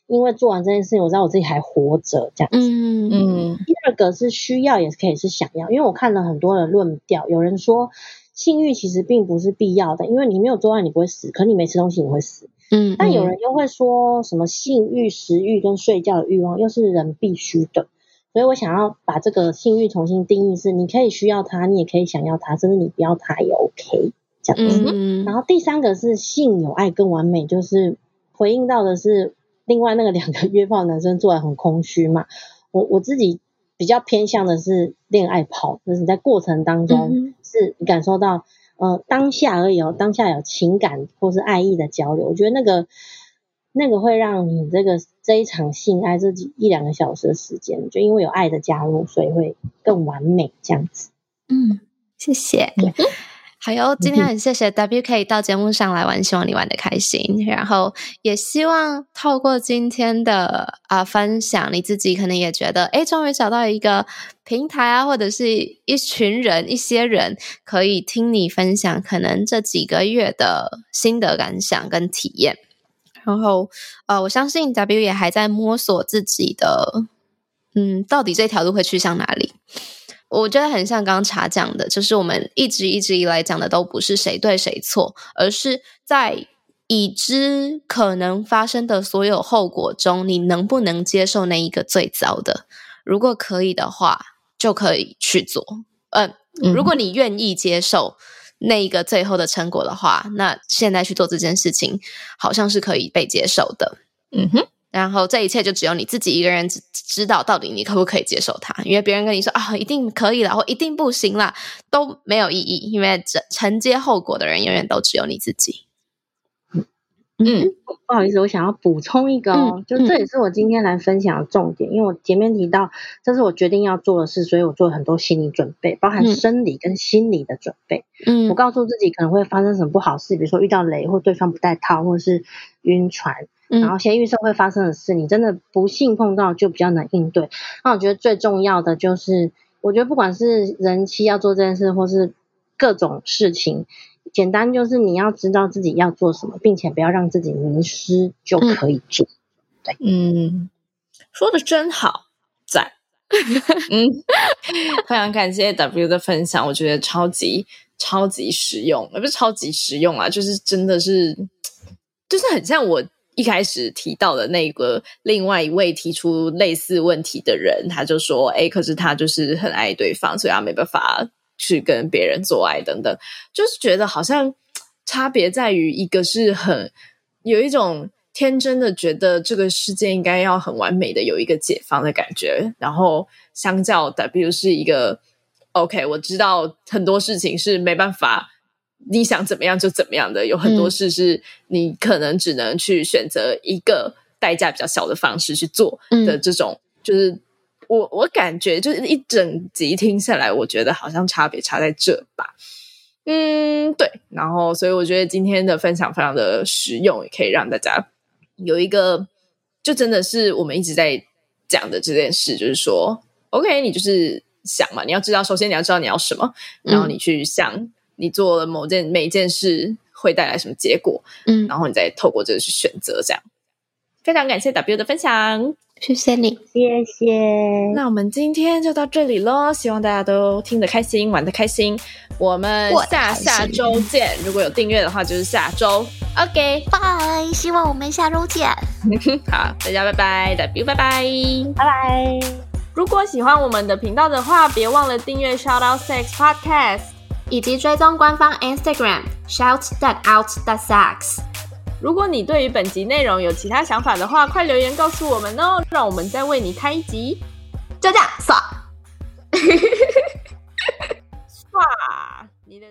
[SPEAKER 4] 因为做完这件事情，我知道我自己还活着这样子。嗯嗯。第二个是需要，也是可以是想要，因为我看了很多的论调，有人说性欲其实并不是必要的，因为你没有做爱你不会死，可你没吃东西你会死。嗯。但有人又会说什么性欲、食欲跟睡觉的欲望又是人必须的。所以我想要把这个性欲重新定义，是你可以需要它，你也可以想要它，甚至你不要它也 OK 这样子。嗯、然后第三个是性有爱更完美，就是回应到的是另外那个两个约炮男生做的很空虚嘛。我我自己比较偏向的是恋爱炮，就是你在过程当中是你感受到呃当下而已哦，当下有情感或是爱意的交流，我觉得那个。那个会让你这个这一场性爱这几一两个小时的时间，就因为有爱的加入，所以会更完美这样子。
[SPEAKER 1] 嗯，谢谢。好哟，今天很谢谢 W K 到节目上来玩，希望你玩的开心。然后也希望透过今天的啊、呃、分享，你自己可能也觉得，诶，终于找到一个平台啊，或者是一群人、一些人可以听你分享，可能这几个月的心得感想跟体验。然后，呃，我相信 W 也还在摸索自己的，嗯，到底这条路会去向哪里？我觉得很像刚刚茶讲的，就是我们一直一直以来讲的都不是谁对谁错，而是在已知可能发生的所有后果中，你能不能接受那一个最糟的？如果可以的话，就可以去做。呃，如果你愿意接受。那一个最后的成果的话，那现在去做这件事情，好像是可以被接受的。嗯哼，然后这一切就只有你自己一个人知知道，到底你可不可以接受它？因为别人跟你说啊，一定可以了，或一定不行了，都没有意义。因为承承接后果的人，永远都只有你自己。
[SPEAKER 4] 嗯，不好意思，我想要补充一个哦，嗯、就这也是我今天来分享的重点，嗯、因为我前面提到这是我决定要做的事，所以我做了很多心理准备，包含生理跟心理的准备。嗯，我告诉自己可能会发生什么不好事，比如说遇到雷或对方不带套，或者是晕船，嗯、然后先预设会发生的事，你真的不幸碰到就比较难应对。那我觉得最重要的就是，我觉得不管是人妻要做这件事，或是各种事情。简单就是你要知道自己要做什么，并且不要让自己迷失，就可以做。嗯、对，
[SPEAKER 2] 嗯，说的真好，赞。嗯，非常感谢 W 的分享，我觉得超级超级实用，也不是超级实用啊，就是真的是，就是很像我一开始提到的那个另外一位提出类似问题的人，他就说，哎，可是他就是很爱对方，所以他没办法。去跟别人做爱等等，就是觉得好像差别在于一个是很有一种天真的觉得这个世界应该要很完美的有一个解放的感觉，然后相较 W 是一个 OK，我知道很多事情是没办法，你想怎么样就怎么样的，有很多事是你可能只能去选择一个代价比较小的方式去做的这种，就是。我我感觉就是一整集听下来，我觉得好像差别差在这吧。嗯，对。然后，所以我觉得今天的分享非常的实用，也可以让大家有一个，就真的是我们一直在讲的这件事，就是说，OK，你就是想嘛，你要知道，首先你要知道你要什么，然后你去想你做了某件每一件事会带来什么结果，嗯，然后你再透过这个去选择，这样。非常感谢 W 的分享。
[SPEAKER 1] 谢谢你，
[SPEAKER 4] 谢谢。
[SPEAKER 2] 那我们今天就到这里喽，希望大家都听得开心，玩得开心。我们下下周见。如果有订阅的话，就是下周。OK，
[SPEAKER 1] 拜。希望我们下周见。
[SPEAKER 2] 好，大家拜拜，W 拜拜，
[SPEAKER 4] 拜拜。
[SPEAKER 2] 如果喜欢我们的频道的话，别忘了订阅 Shout Out Sex Podcast，
[SPEAKER 3] 以及追踪官方 Instagram Shout That Out That Sex。
[SPEAKER 2] 如果你对于本集内容有其他想法的话，快留言告诉我们哦，让我们再为你开一集。
[SPEAKER 1] 就这样，刷，
[SPEAKER 2] 刷，你的。